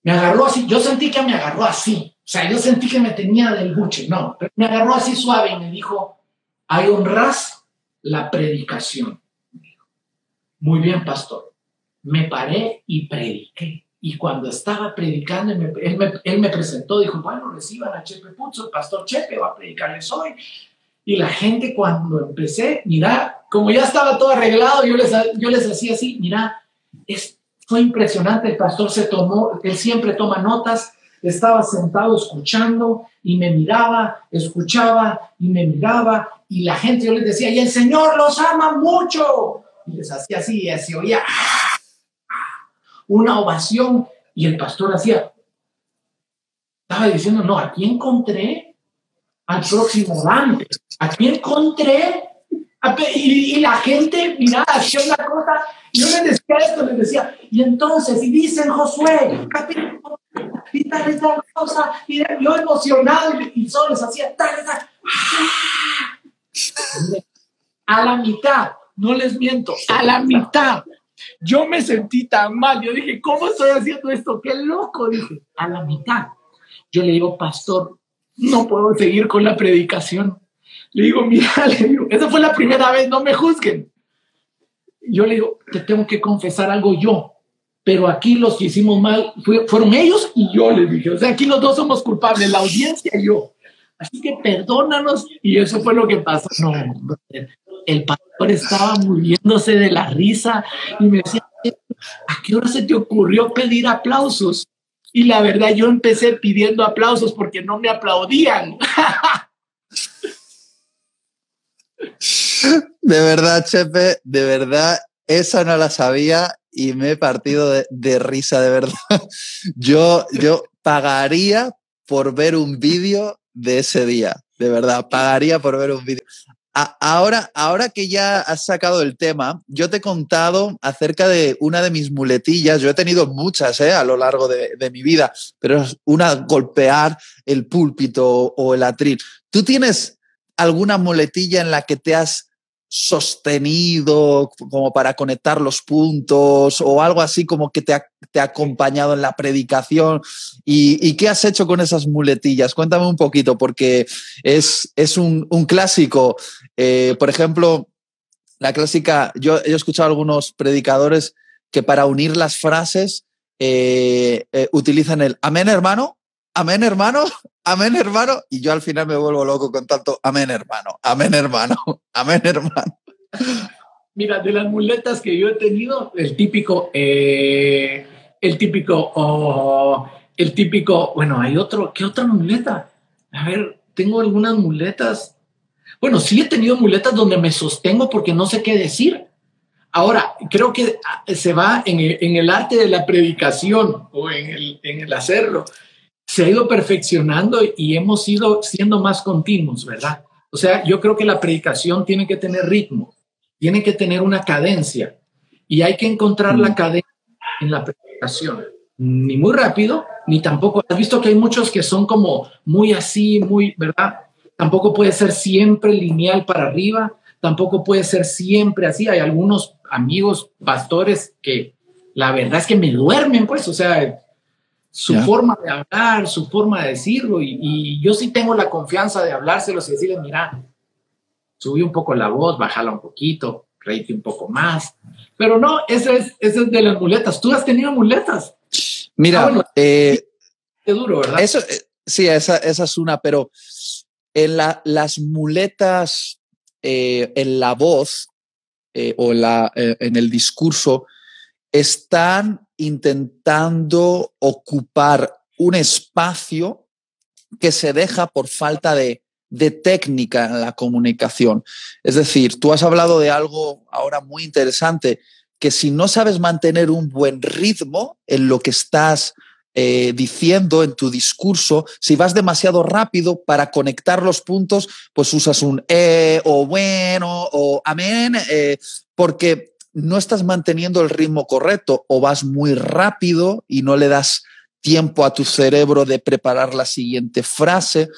Me agarró así, yo sentí que me agarró así, o sea, yo sentí que me tenía del buche, no, me agarró así suave y me dijo, hay un ras la predicación. Muy bien, pastor. Me paré y prediqué. Y cuando estaba predicando, él, me, presentó, dijo, bueno, reciban a Chepe Puzzo, el pastor Chepe va a predicarles hoy. Y la gente cuando empecé, mira, como ya estaba todo arreglado, yo les, yo les hacía así, mira, es, fue impresionante, el pastor se tomó, él siempre toma notas, estaba sentado escuchando y me miraba, escuchaba y me miraba y la gente yo les decía, y el Señor los ama mucho. Y les hacía así y se oía una ovación y el pastor hacía, estaba diciendo, no, aquí encontré al próximo Dante, aquí encontré Y, la gente, mira, hacía una cosa, yo les decía esto, les decía, y entonces, y dicen Josué, capítulo, y tal, y tal cosa, y yo emocionado, y, solo les hacía tal, tal. A la mitad, no les miento, a la mitad. Yo me sentí tan mal, yo dije, ¿cómo estoy haciendo esto? Qué loco, dije, a la mitad. Yo le digo, pastor, no puedo seguir con la predicación. Le digo, mira, <laughs> le digo, esa fue la primera vez, no me juzguen. Yo le digo, te tengo que confesar algo yo, pero aquí los que hicimos mal fueron ellos y yo le dije, o sea, aquí los dos somos culpables, la audiencia y yo. Así que perdónanos. Y eso fue lo que pasó. No, el pastor estaba muriéndose de la risa y me decía, ¿a qué hora se te ocurrió pedir aplausos? Y la verdad, yo empecé pidiendo aplausos porque no me aplaudían. <laughs> De verdad, Chepe, de verdad, esa no la sabía y me he partido de, risa, de verdad. <laughs> Yo, yo pagaría por ver un vídeo de ese día, de verdad, pagaría por ver un vídeo. Ahora, ahora que ya has sacado el tema, yo te he contado acerca de una de mis muletillas. Yo he tenido muchas ¿eh? a lo largo de, de, mi vida, pero es una golpear el púlpito o el atril. ¿Tú tienes alguna muletilla en la que te has sostenido como para conectar los puntos o algo así como que te ha, te ha acompañado en la predicación ¿Y, qué has hecho con esas muletillas? Cuéntame un poquito porque es, es un, un clásico. Eh, por ejemplo, la clásica, yo, he escuchado a algunos predicadores que para unir las frases eh, eh, utilizan el amén hermano, amén hermano, <laughs> amén hermano, y yo al final me vuelvo loco con tanto amén hermano, amén hermano, <laughs> amén hermano. <laughs> Mira, de las muletas que yo he tenido, el típico, eh, el típico, oh, el típico, bueno, hay otro, ¿qué otra muleta? A ver, tengo algunas muletas. Bueno, sí he tenido muletas donde me sostengo porque no sé qué decir. Ahora, creo que ah, se va en el, arte de la predicación o en el, en el hacerlo se ha ido perfeccionando y hemos ido siendo más continuos, ¿verdad? O sea, yo creo que la predicación tiene que tener ritmo, tiene que tener una cadencia y hay que encontrar la mm. cadencia en la predicación. Ni muy rápido, ni tampoco. Has visto que hay muchos que son como muy así, muy, ¿verdad? Tampoco puede ser siempre lineal para arriba, tampoco puede ser siempre así. Hay algunos amigos pastores que la verdad es que me duermen, pues, o sea, su forma de hablar, su forma de decirlo, y, yo sí tengo la confianza de hablárselos y decirles, mira, subí un poco la voz, bájala un poquito, reíte un poco más. Pero no, eso es, eso es de las muletas. ¿Tú has tenido muletas? Mira, ah, eh, duro, ¿verdad? Eso, eh, sí, esa, esa, es una, pero en la, las muletas eh, en la voz o la, en el discurso están intentando ocupar un espacio que se deja por falta de, técnica en la comunicación. Es decir, tú has hablado de algo ahora muy interesante, que si no sabes mantener un buen ritmo en lo que estás eh, diciendo en tu discurso, si vas demasiado rápido para conectar los puntos, pues usas un eh o bueno o amén, eh, porque no estás manteniendo el ritmo correcto o vas muy rápido y no le das tiempo a tu cerebro de preparar la siguiente frase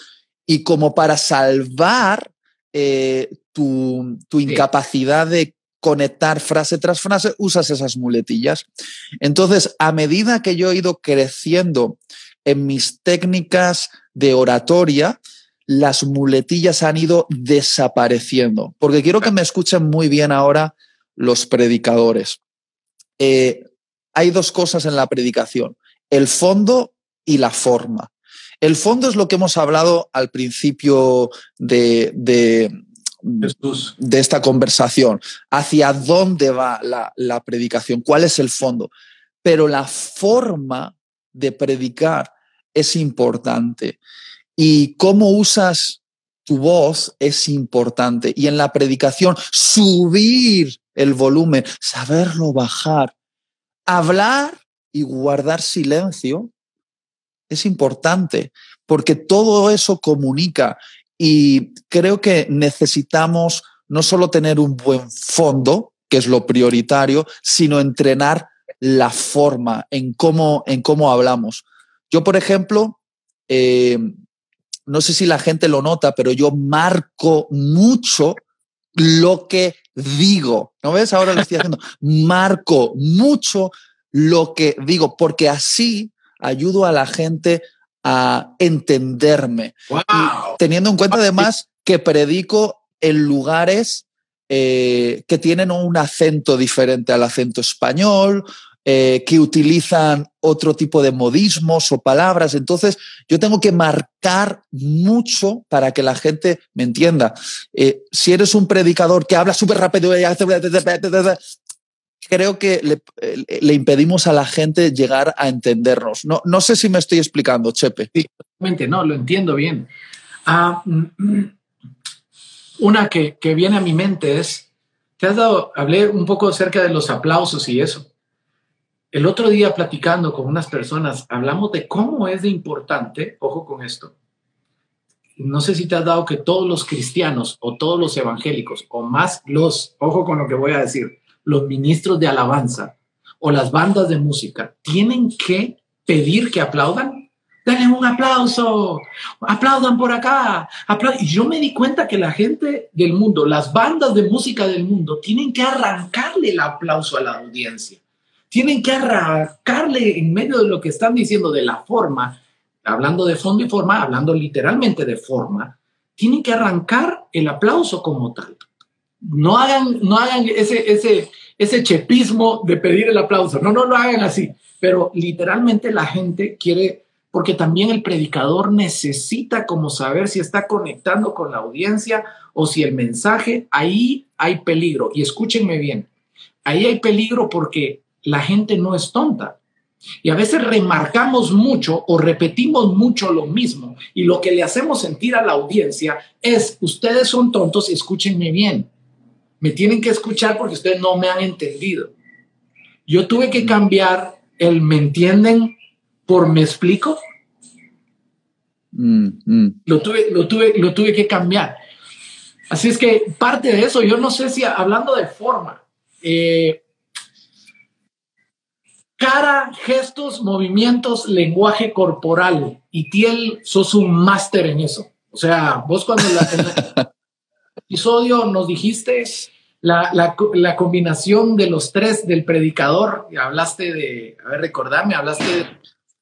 y como para salvar eh, tu, incapacidad de conectar frase tras frase, usas esas muletillas. Entonces, a medida que yo he ido creciendo en mis técnicas de oratoria, las muletillas han ido desapareciendo. Porque quiero que me escuchen muy bien ahora los predicadores. Eh, hay dos cosas en la predicación, el fondo y la forma. El fondo es lo que hemos hablado al principio de, de, esta conversación, hacia dónde va la, la predicación, cuál es el fondo. Pero la forma de predicar es importante. Y cómo usas tu voz es importante. Y en la predicación, subir el volumen, saberlo bajar. Hablar y guardar silencio es importante porque todo eso comunica y creo que necesitamos no solo tener un buen fondo, que es lo prioritario, sino entrenar la forma en cómo, en cómo hablamos. Yo, por ejemplo, eh, no sé si la gente lo nota, pero yo marco mucho lo que digo. ¿No ves? Ahora lo estoy haciendo. Marco mucho lo que digo, porque así ayudo a la gente a entenderme. teniendo en cuenta además que predico en lugares eh, que tienen un acento diferente al acento español, eh, que utilizan otro tipo de modismos o palabras. Entonces, yo tengo que marcar mucho para que la gente me entienda. Eh, si eres un predicador que habla súper rápido, creo que le, impedimos a la gente llegar a entendernos. No, no sé si me estoy explicando, Chepe. Sí, no, lo entiendo bien. Ah, mm, mm, una que, que viene a mi mente es, te has dado, hablé un poco acerca de los aplausos y eso. El otro día platicando con unas personas, hablamos de cómo es de importante, ojo con esto, no sé si te has dado que todos los cristianos o todos los evangélicos, o más los, ojo con lo que voy a decir, los ministros de alabanza o las bandas de música, tienen que pedir que aplaudan. Denle un aplauso, aplaudan por acá. Y yo me di cuenta que la gente del mundo, las bandas de música del mundo, tienen que arrancarle el aplauso a la audiencia tienen que arrancarle en medio de lo que están diciendo de la forma, hablando de fondo y forma, hablando literalmente de forma, tienen que arrancar el aplauso como tal. No hagan, no hagan ese, ese, ese chepismo de pedir el aplauso, no, no lo hagan así, pero literalmente la gente quiere, porque también el predicador necesita como saber si está conectando con la audiencia o si el mensaje, ahí hay peligro. Y escúchenme bien, ahí hay peligro porque la gente no es tonta. Y a veces remarcamos mucho o repetimos mucho lo mismo y lo que le hacemos sentir a la audiencia es, ustedes son tontos, escúchenme bien. Me tienen que escuchar porque ustedes no me han entendido. Yo tuve que cambiar el me entienden por me explico. Mm, mm. Lo, tuve, lo, tuve, lo tuve que cambiar. Así es que parte de eso, yo no sé si hablando de forma, eh, cara, gestos, movimientos, lenguaje corporal. Y Tiel, sos un máster en eso. O sea, vos cuando en el <laughs> episodio nos dijiste la, la, combinación de los tres del predicador, y hablaste de, a ver, recordarme, hablaste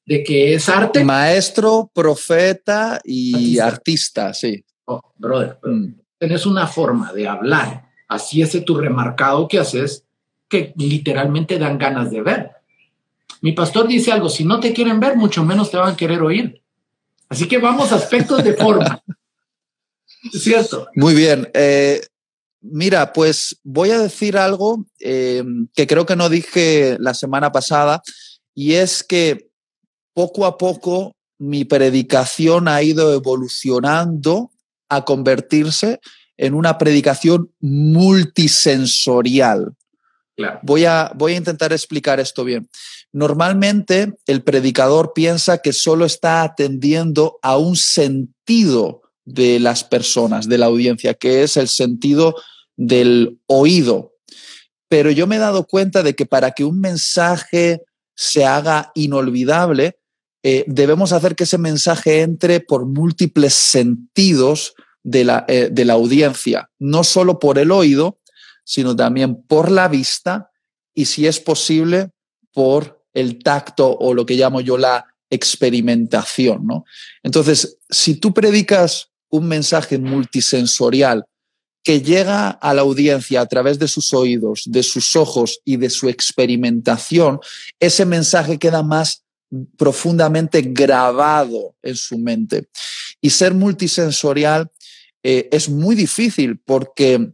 de, que es arte. Maestro, profeta y artista, sí. Oh, brother, mm. tenés una forma de hablar, así ese tu remarcado que haces, que literalmente dan ganas de ver. Mi pastor dice algo, si no te quieren ver, mucho menos te van a querer oír. Así que vamos a aspectos de forma. ¿Cierto? Muy bien. Eh, mira, pues voy a decir algo eh, que creo que no dije la semana pasada, y es que poco a poco mi predicación ha ido evolucionando a convertirse en una predicación multisensorial. Voy, a, voy a intentar explicar esto bien. Normalmente el predicador piensa que solo está atendiendo a un sentido de las personas, de la audiencia, que es el sentido del oído. Pero yo me he dado cuenta de que para que un mensaje se haga inolvidable, eh, debemos hacer que ese mensaje entre por múltiples sentidos de la, eh, de la audiencia, no solo por el oído, sino también por la vista y, si es posible, por el tacto o lo que llamo yo la experimentación. ¿no? Entonces, si tú predicas un mensaje multisensorial que llega a la audiencia a través de sus oídos, de sus ojos y de su experimentación, ese mensaje queda más profundamente grabado en su mente. Y ser multisensorial eh, es muy difícil porque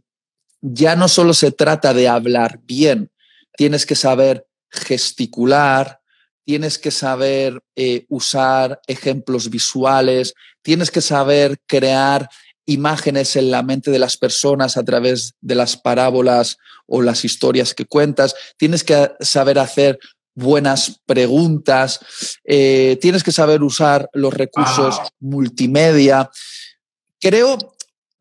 ya no solo se trata de hablar bien, tienes que saber gesticular, tienes que saber eh, usar ejemplos visuales, tienes que saber crear imágenes en la mente de las personas a través de las parábolas o las historias que cuentas, tienes que saber hacer buenas preguntas, eh, tienes que saber usar los recursos multimedia. Creo,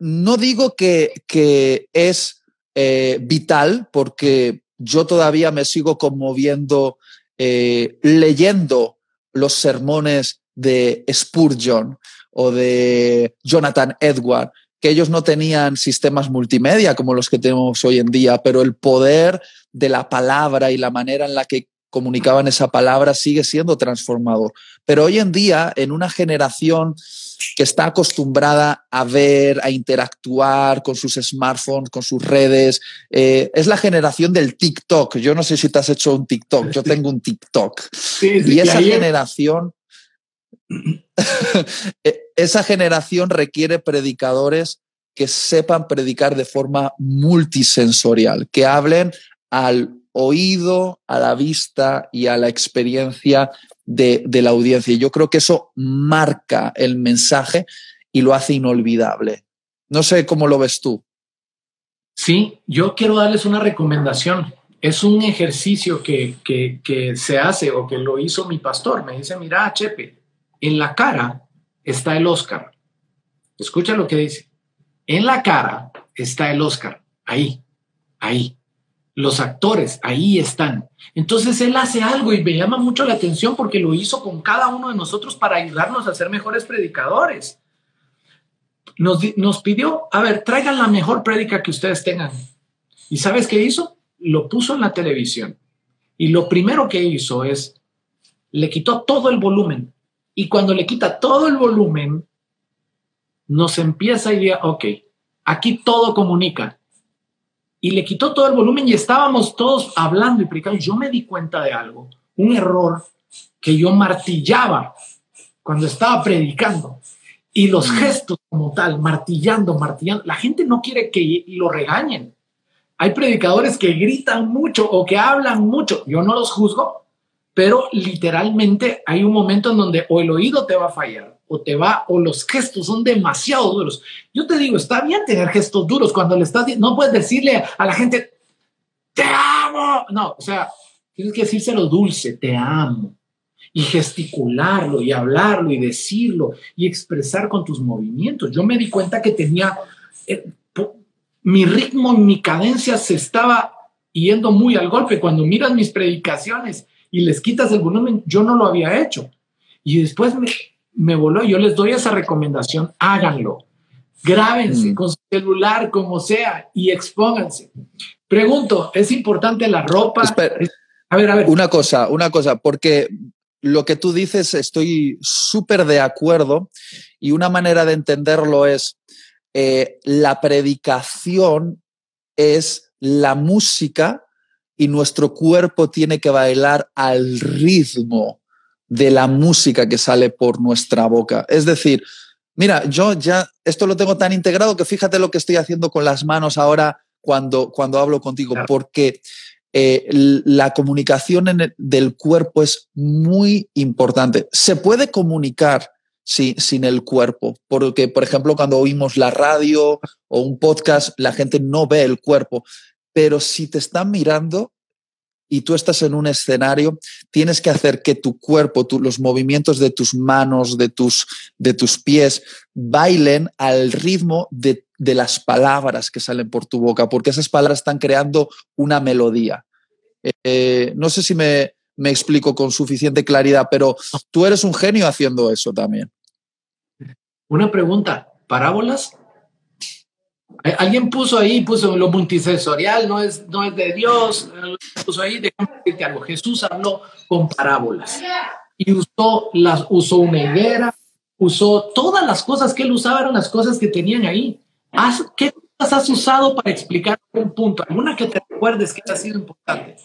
no digo que, que es eh, vital, porque yo todavía me sigo conmoviendo eh, leyendo los sermones de Spurgeon o de Jonathan Edward, que ellos no tenían sistemas multimedia como los que tenemos hoy en día, pero el poder de la palabra y la manera en la que comunicaban esa palabra sigue siendo transformador. Pero hoy en día, en una generación que está acostumbrada a ver, a interactuar con sus smartphones, con sus redes, eh, es la generación del TikTok. Yo no sé si te has hecho un TikTok, yo tengo un TikTok. y esa generación, e, <clears throat> esa generación requiere predicadores que sepan predicar de forma multisensorial, que hablen al oído, a la vista y a la experiencia de, la audiencia. Y yo creo que eso marca el mensaje y lo hace inolvidable. No sé cómo lo ves tú. Sí, yo quiero darles una recomendación. Es un ejercicio que, que se hace o que lo hizo mi pastor. Me dice, mira, Chepe, en la cara está el Oscar. Escucha lo que dice. En la cara está el Oscar. Ahí, ahí los actores ahí están. Entonces él hace algo y me llama mucho la atención porque lo hizo con cada uno de nosotros para ayudarnos a ser mejores predicadores. Nos, nos pidió, a ver, traigan la mejor prédica que ustedes tengan. ¿Y sabes qué hizo? Lo puso en la televisión. Y lo primero que hizo es, le quitó todo el volumen. Y cuando le quita todo el volumen, nos empieza a ir, ok, aquí todo comunica y le quitó todo el volumen y estábamos todos hablando y predicando. Yo me di cuenta de algo, un error que yo martillaba cuando estaba predicando y los mm. gestos como tal, martillando, martillando. La gente no quiere que lo regañen. Hay predicadores que gritan mucho o que hablan mucho. Yo no los juzgo, pero literalmente hay un momento en donde o el oído te va a fallar o te va, o los gestos son demasiado duros. Yo te digo, está bien tener gestos duros cuando le estás, no puedes decirle a la gente, te amo. No, o sea, tienes que decírselo dulce, te amo. Y gesticularlo y hablarlo y decirlo y expresar con tus movimientos. Yo me di cuenta que tenía, eh, mi ritmo, mi cadencia se estaba yendo muy al golpe. Cuando miras mis predicaciones y les quitas el volumen, yo no lo había hecho. Y después me, me voló. Yo les doy esa recomendación, háganlo. Grábense mm. con su celular, como sea, y expónganse. Pregunto, ¿es importante la ropa? a ver, a ver. Una cosa, una cosa, porque lo que tú dices estoy súper de acuerdo y una manera de entenderlo es eh, la predicación es la música y nuestro cuerpo tiene que bailar al ritmo de la música que sale por nuestra boca. Es decir, mira, yo ya esto lo tengo tan integrado que fíjate lo que estoy haciendo con las manos ahora cuando, cuando hablo contigo, porque eh, la comunicación del cuerpo es muy importante. Se puede comunicar sin el cuerpo, porque, por ejemplo, cuando oímos la radio o un podcast, la gente no ve el cuerpo, pero si te están mirando, y tú estás en un escenario, tienes que hacer que tu cuerpo, los movimientos de tus manos, de tus, de tus pies, bailen al ritmo de, las palabras que salen por tu boca, porque esas palabras están creando una melodía. Eh, no sé si me, me explico con suficiente claridad, pero tú eres un genio haciendo eso también. Una pregunta, ¿parábolas? Alguien puso ahí, puso lo multisensorial, no es, no es de Dios, puso ahí, déjame decirte algo, Jesús habló con parábolas y usó, las, usó una higuera, usó todas las cosas que él usaba, eran las cosas que tenían ahí. ¿Qué cosas has usado para explicar un punto? ¿Alguna que te recuerdes que ha sido importante?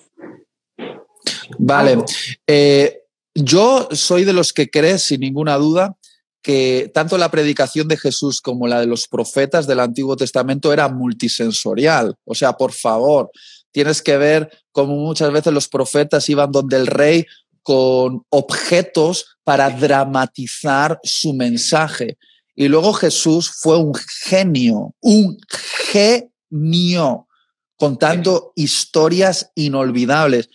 Vale, eh, yo soy de los que crees, sin ninguna duda, que tanto la predicación de Jesús como la de los profetas del Antiguo Testamento era multisensorial. O sea, por favor, tienes que ver cómo muchas veces los profetas iban donde el rey con objetos para dramatizar su mensaje. Y luego Jesús fue un genio, un genio, contando historias inolvidables.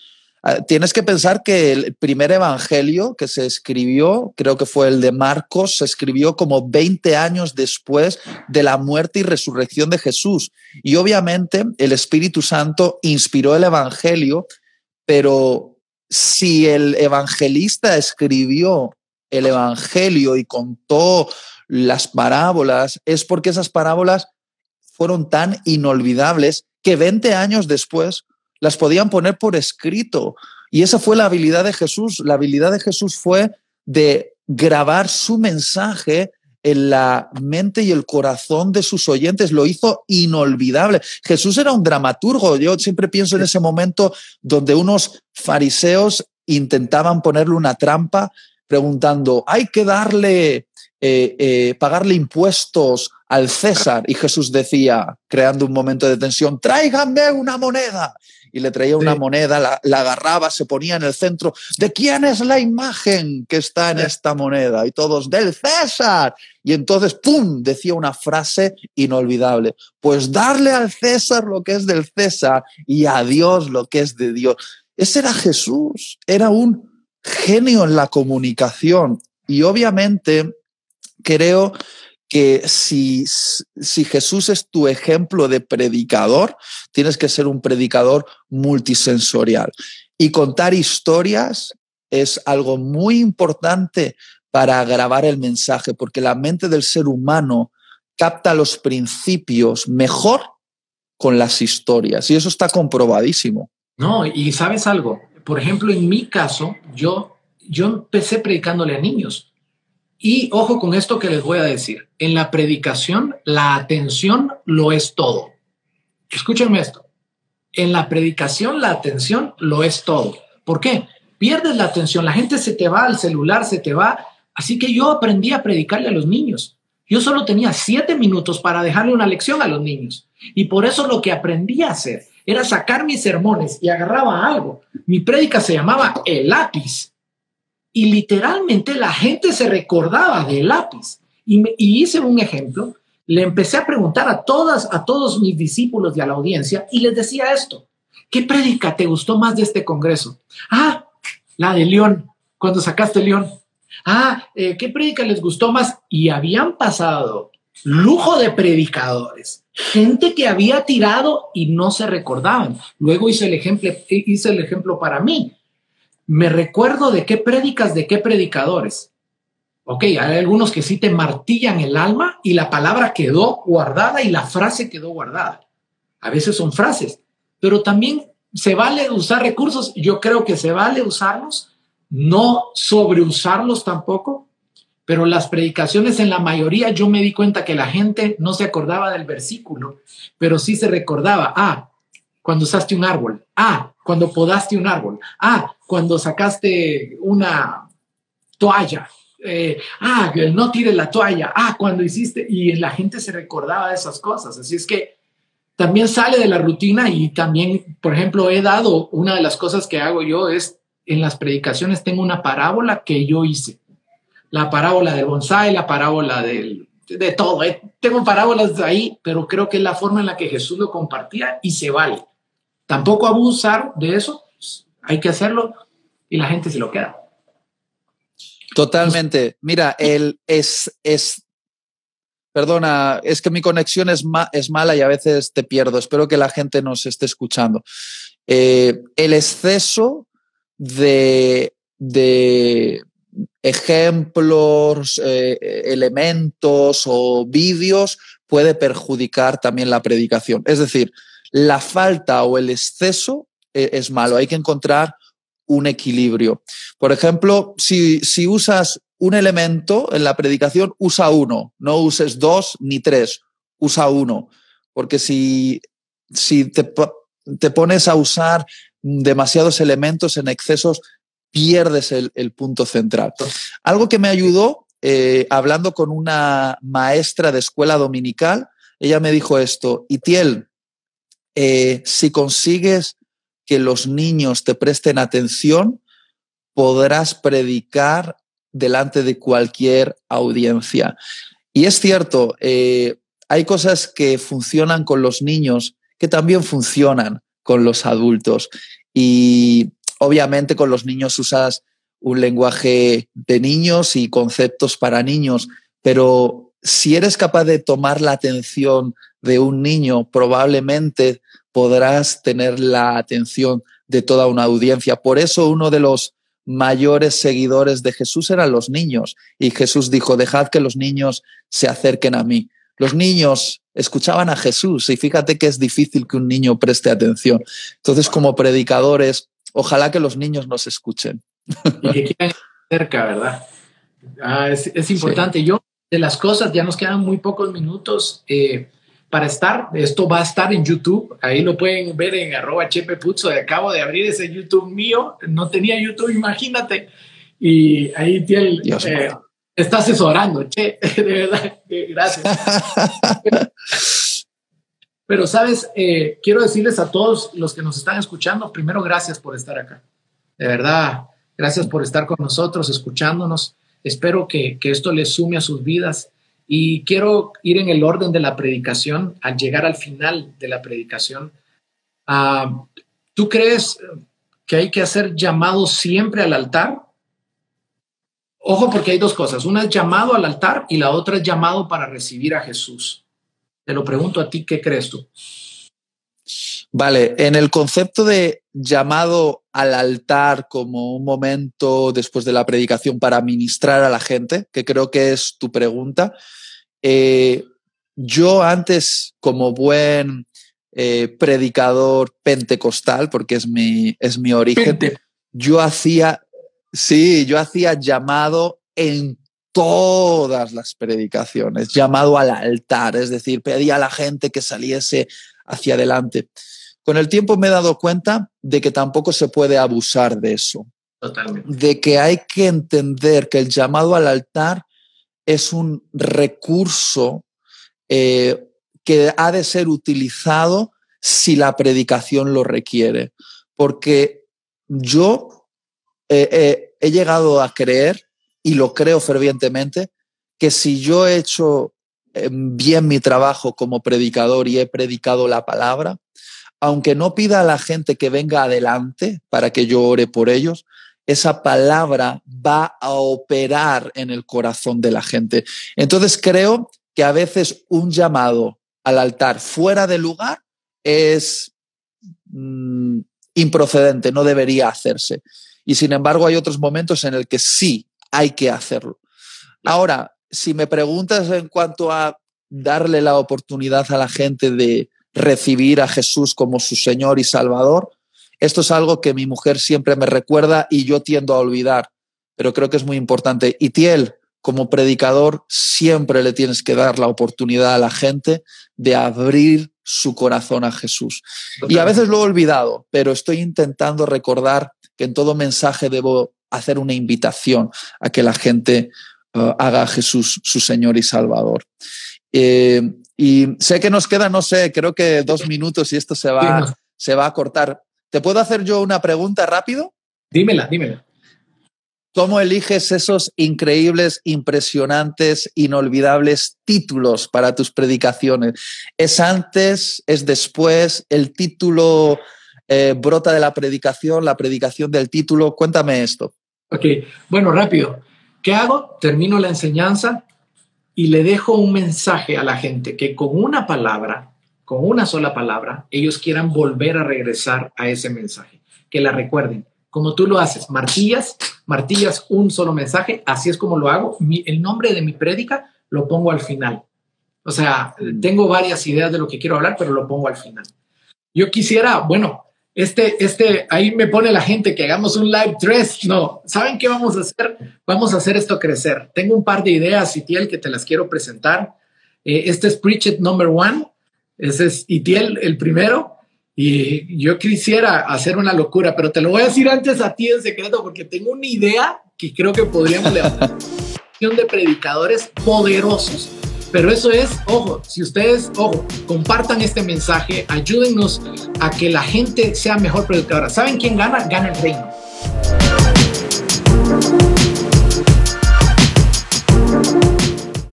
Ah, tienes que pensar que el primer evangelio que se escribió, creo que fue el de Marcos, se escribió como 20 años después de la muerte y resurrección de Jesús. Y obviamente el Espíritu Santo inspiró el evangelio, pero si el evangelista escribió el evangelio y contó las parábolas, es porque esas parábolas fueron tan inolvidables que 20 años después las podían poner por escrito. Y esa fue la habilidad de Jesús. La habilidad de Jesús fue de grabar su mensaje en la mente y el corazón de sus oyentes. Lo hizo inolvidable. Jesús era un dramaturgo. Yo siempre pienso en ese momento donde unos fariseos intentaban ponerle una trampa preguntando, hay que darle, eh, eh, pagarle impuestos al César. Y Jesús decía, creando un momento de tensión, tráiganme una moneda y le traía una moneda, la, agarraba, se ponía en el centro. ¿De quién es la imagen que está en esta moneda? Y todos, del César. Y entonces, ¡pum!, decía una frase inolvidable. Pues darle al César lo que es del César y a Dios lo que es de Dios. Ese era Jesús, era un genio en la comunicación. Y obviamente creo que si, si, Jesús es tu ejemplo de predicador, tienes que ser un predicador multisensorial. Y contar historias es algo muy importante para grabar el mensaje, porque la mente del ser humano capta los principios mejor con las historias. Y eso está comprobadísimo. No, y sabes algo, por ejemplo, en mi caso, yo, yo empecé predicándole a niños y ojo con esto que les voy a decir. En la predicación, la atención lo es todo. Escúchenme esto. En la predicación, la atención lo es todo. ¿Por qué? Pierdes la atención, la gente se te va al celular, se te va. Así que yo aprendí a predicarle a los niños. Yo solo tenía siete minutos para dejarle una lección a los niños. Y por eso lo que aprendí a hacer era sacar mis sermones y agarraba algo. Mi prédica se llamaba el lápiz y literalmente la gente se recordaba del lápiz. Y, hice un ejemplo, le empecé a preguntar a todas, a todos mis discípulos y a la audiencia y les decía esto, ¿qué prédica te gustó más de este congreso? Ah, la de León, cuando sacaste León. Ah, eh, ¿qué prédica les gustó más? Y habían pasado lujo de predicadores, gente que había tirado y no se recordaban. Luego hice el ejemplo, hice el ejemplo para mí me recuerdo de qué prédicas, de qué predicadores. Ok, hay algunos que sí te martillan el alma y la palabra quedó guardada y la frase quedó guardada. A veces son frases, pero también se vale usar recursos. Yo creo que se vale usarlos, no sobreusarlos tampoco, pero las predicaciones en la mayoría yo me di cuenta que la gente no se acordaba del versículo, pero sí se recordaba, ah, cuando usaste un árbol, ah, cuando podaste un árbol, ah, cuando sacaste una toalla, eh, ah, no tires la toalla, ah, cuando hiciste, y la gente se recordaba de esas cosas. Así es que también sale de la rutina y también, por ejemplo, he dado, una de las cosas que hago yo es, en las predicaciones tengo una parábola que yo hice. La parábola del bonsai, la parábola del, de todo. Eh. Tengo parábolas ahí, pero creo que es la forma en la que Jesús lo compartía y se vale. Tampoco abusar de eso, hay que hacerlo y la gente se lo queda. Totalmente. Mira, el es, es Perdona, es que mi conexión es, es, mala y a veces te pierdo. Espero que la gente nos esté escuchando. Eh, el exceso de, de ejemplos, eh, elementos o vídeos puede perjudicar también la predicación. Es decir, la falta o el exceso eh, es malo. Hay que encontrar un equilibrio. Por ejemplo, si, usas un elemento en la predicación, usa uno, no uses dos ni tres, usa uno. Porque si, si te, pones a usar demasiados elementos en excesos, pierdes el, punto central. Algo que me ayudó, eh, hablando con una maestra de escuela dominical, ella me dijo esto, Itiel, eh, si consigues que los niños te presten atención, podrás predicar delante de cualquier audiencia. Y es cierto, eh, hay cosas que funcionan con los niños que también funcionan con los adultos. Y obviamente con los niños usas un lenguaje de niños y conceptos para niños, pero si eres capaz de tomar la atención de un niño, probablemente podrás tener la atención de toda una audiencia. Por eso uno de los mayores seguidores de Jesús eran los niños. Y Jesús dijo, dejad que los niños se acerquen a mí. Los niños escuchaban a Jesús y fíjate que es difícil que un niño preste atención. Entonces, como predicadores, ojalá que los niños nos escuchen. Y que quieran cerca, ¿verdad? Ah, es, importante. Yo, de las cosas, ya nos quedan muy pocos minutos. Eh, para estar. Esto va a estar en YouTube. Ahí lo pueden ver en arroba chepepuzzo. Acabo de abrir ese YouTube mío. No tenía YouTube, imagínate. Y ahí tiene, eh, está asesorando, che, <laughs> de verdad. Gracias. <laughs> Pero, sabes, eh, quiero decirles a todos los que nos están escuchando, primero, gracias por estar acá. De verdad, gracias por estar con nosotros, escuchándonos. Espero que, que esto les sume a sus vidas y quiero ir en el orden de la predicación, al llegar al final de la predicación. Ah, ¿Tú crees que hay que hacer llamado siempre al altar? Ojo porque hay dos cosas. Una es llamado al altar y la otra es llamado para recibir a Jesús. Te lo pregunto a ti, ¿qué crees tú? Vale, en el concepto de llamado al altar como un momento después de la predicación para ministrar a la gente, que creo que es tu pregunta, eh, yo antes, como buen eh, predicador pentecostal, porque es mi, es mi origen, yo hacía, sí, yo hacía llamado en todas las predicaciones, llamado al altar, es decir, pedía a la gente que saliese hacia adelante. Con el tiempo me he dado cuenta de que tampoco se puede abusar de eso. Totalmente. De que hay que entender que el llamado al altar es un recurso eh, que ha de ser utilizado si la predicación lo requiere. Porque yo eh, eh, he llegado a creer, y lo creo fervientemente, que si yo he hecho bien mi trabajo como predicador y he predicado la palabra, aunque no pida a la gente que venga adelante para que yo ore por ellos, esa palabra va a operar en el corazón de la gente. Entonces creo que a veces un llamado al altar fuera de lugar es mm, improcedente, no debería hacerse. Y sin embargo hay otros momentos en el que sí hay que hacerlo. Ahora, si me preguntas en cuanto a darle la oportunidad a la gente de recibir a Jesús como su Señor y Salvador, esto es algo que mi mujer siempre me recuerda y yo tiendo a olvidar, pero creo que es muy importante. Y Tiel, como predicador, siempre le tienes que dar la oportunidad a la gente de abrir su corazón a Jesús. Y a veces lo he olvidado, pero estoy intentando recordar que en todo mensaje debo hacer una invitación a que la gente uh, haga a Jesús su Señor y Salvador. Eh, y sé que nos queda, no sé, creo que dos minutos y esto se va, se va a cortar. ¿Te puedo hacer yo una pregunta rápido? Dímela, dímela. ¿Cómo eliges esos increíbles, impresionantes, inolvidables títulos para tus predicaciones? ¿Es antes? ¿Es después? ¿El título eh, brota de la predicación? ¿La predicación del título? Cuéntame esto. Ok, bueno, rápido. ¿Qué hago? Termino la enseñanza y le dejo un mensaje a la gente que con una palabra con una sola palabra, ellos quieran volver a regresar a ese mensaje, que la recuerden. Como tú lo haces, martillas, martillas un solo mensaje, así es como lo hago. el nombre de mi prédica lo pongo al final. O sea, tengo varias ideas de lo que quiero hablar, pero lo pongo al final. Yo quisiera, bueno, este, este, ahí me pone la gente que hagamos un live dress. No, ¿saben qué vamos a hacer? Vamos a hacer esto crecer. Tengo un par de ideas, Itiel, que te las quiero presentar. Eh, este es Preach It Number One. Ese es Itiel, el primero. Y yo quisiera hacer una locura, pero te lo voy a decir antes a ti en secreto porque tengo una idea que creo que podríamos levantar <laughs> de predicadores poderosos. Pero eso es, ojo, si ustedes, ojo, compartan este mensaje, ayúdennos a que la gente sea mejor predicadora. ¿Saben quién gana? Gana el reino.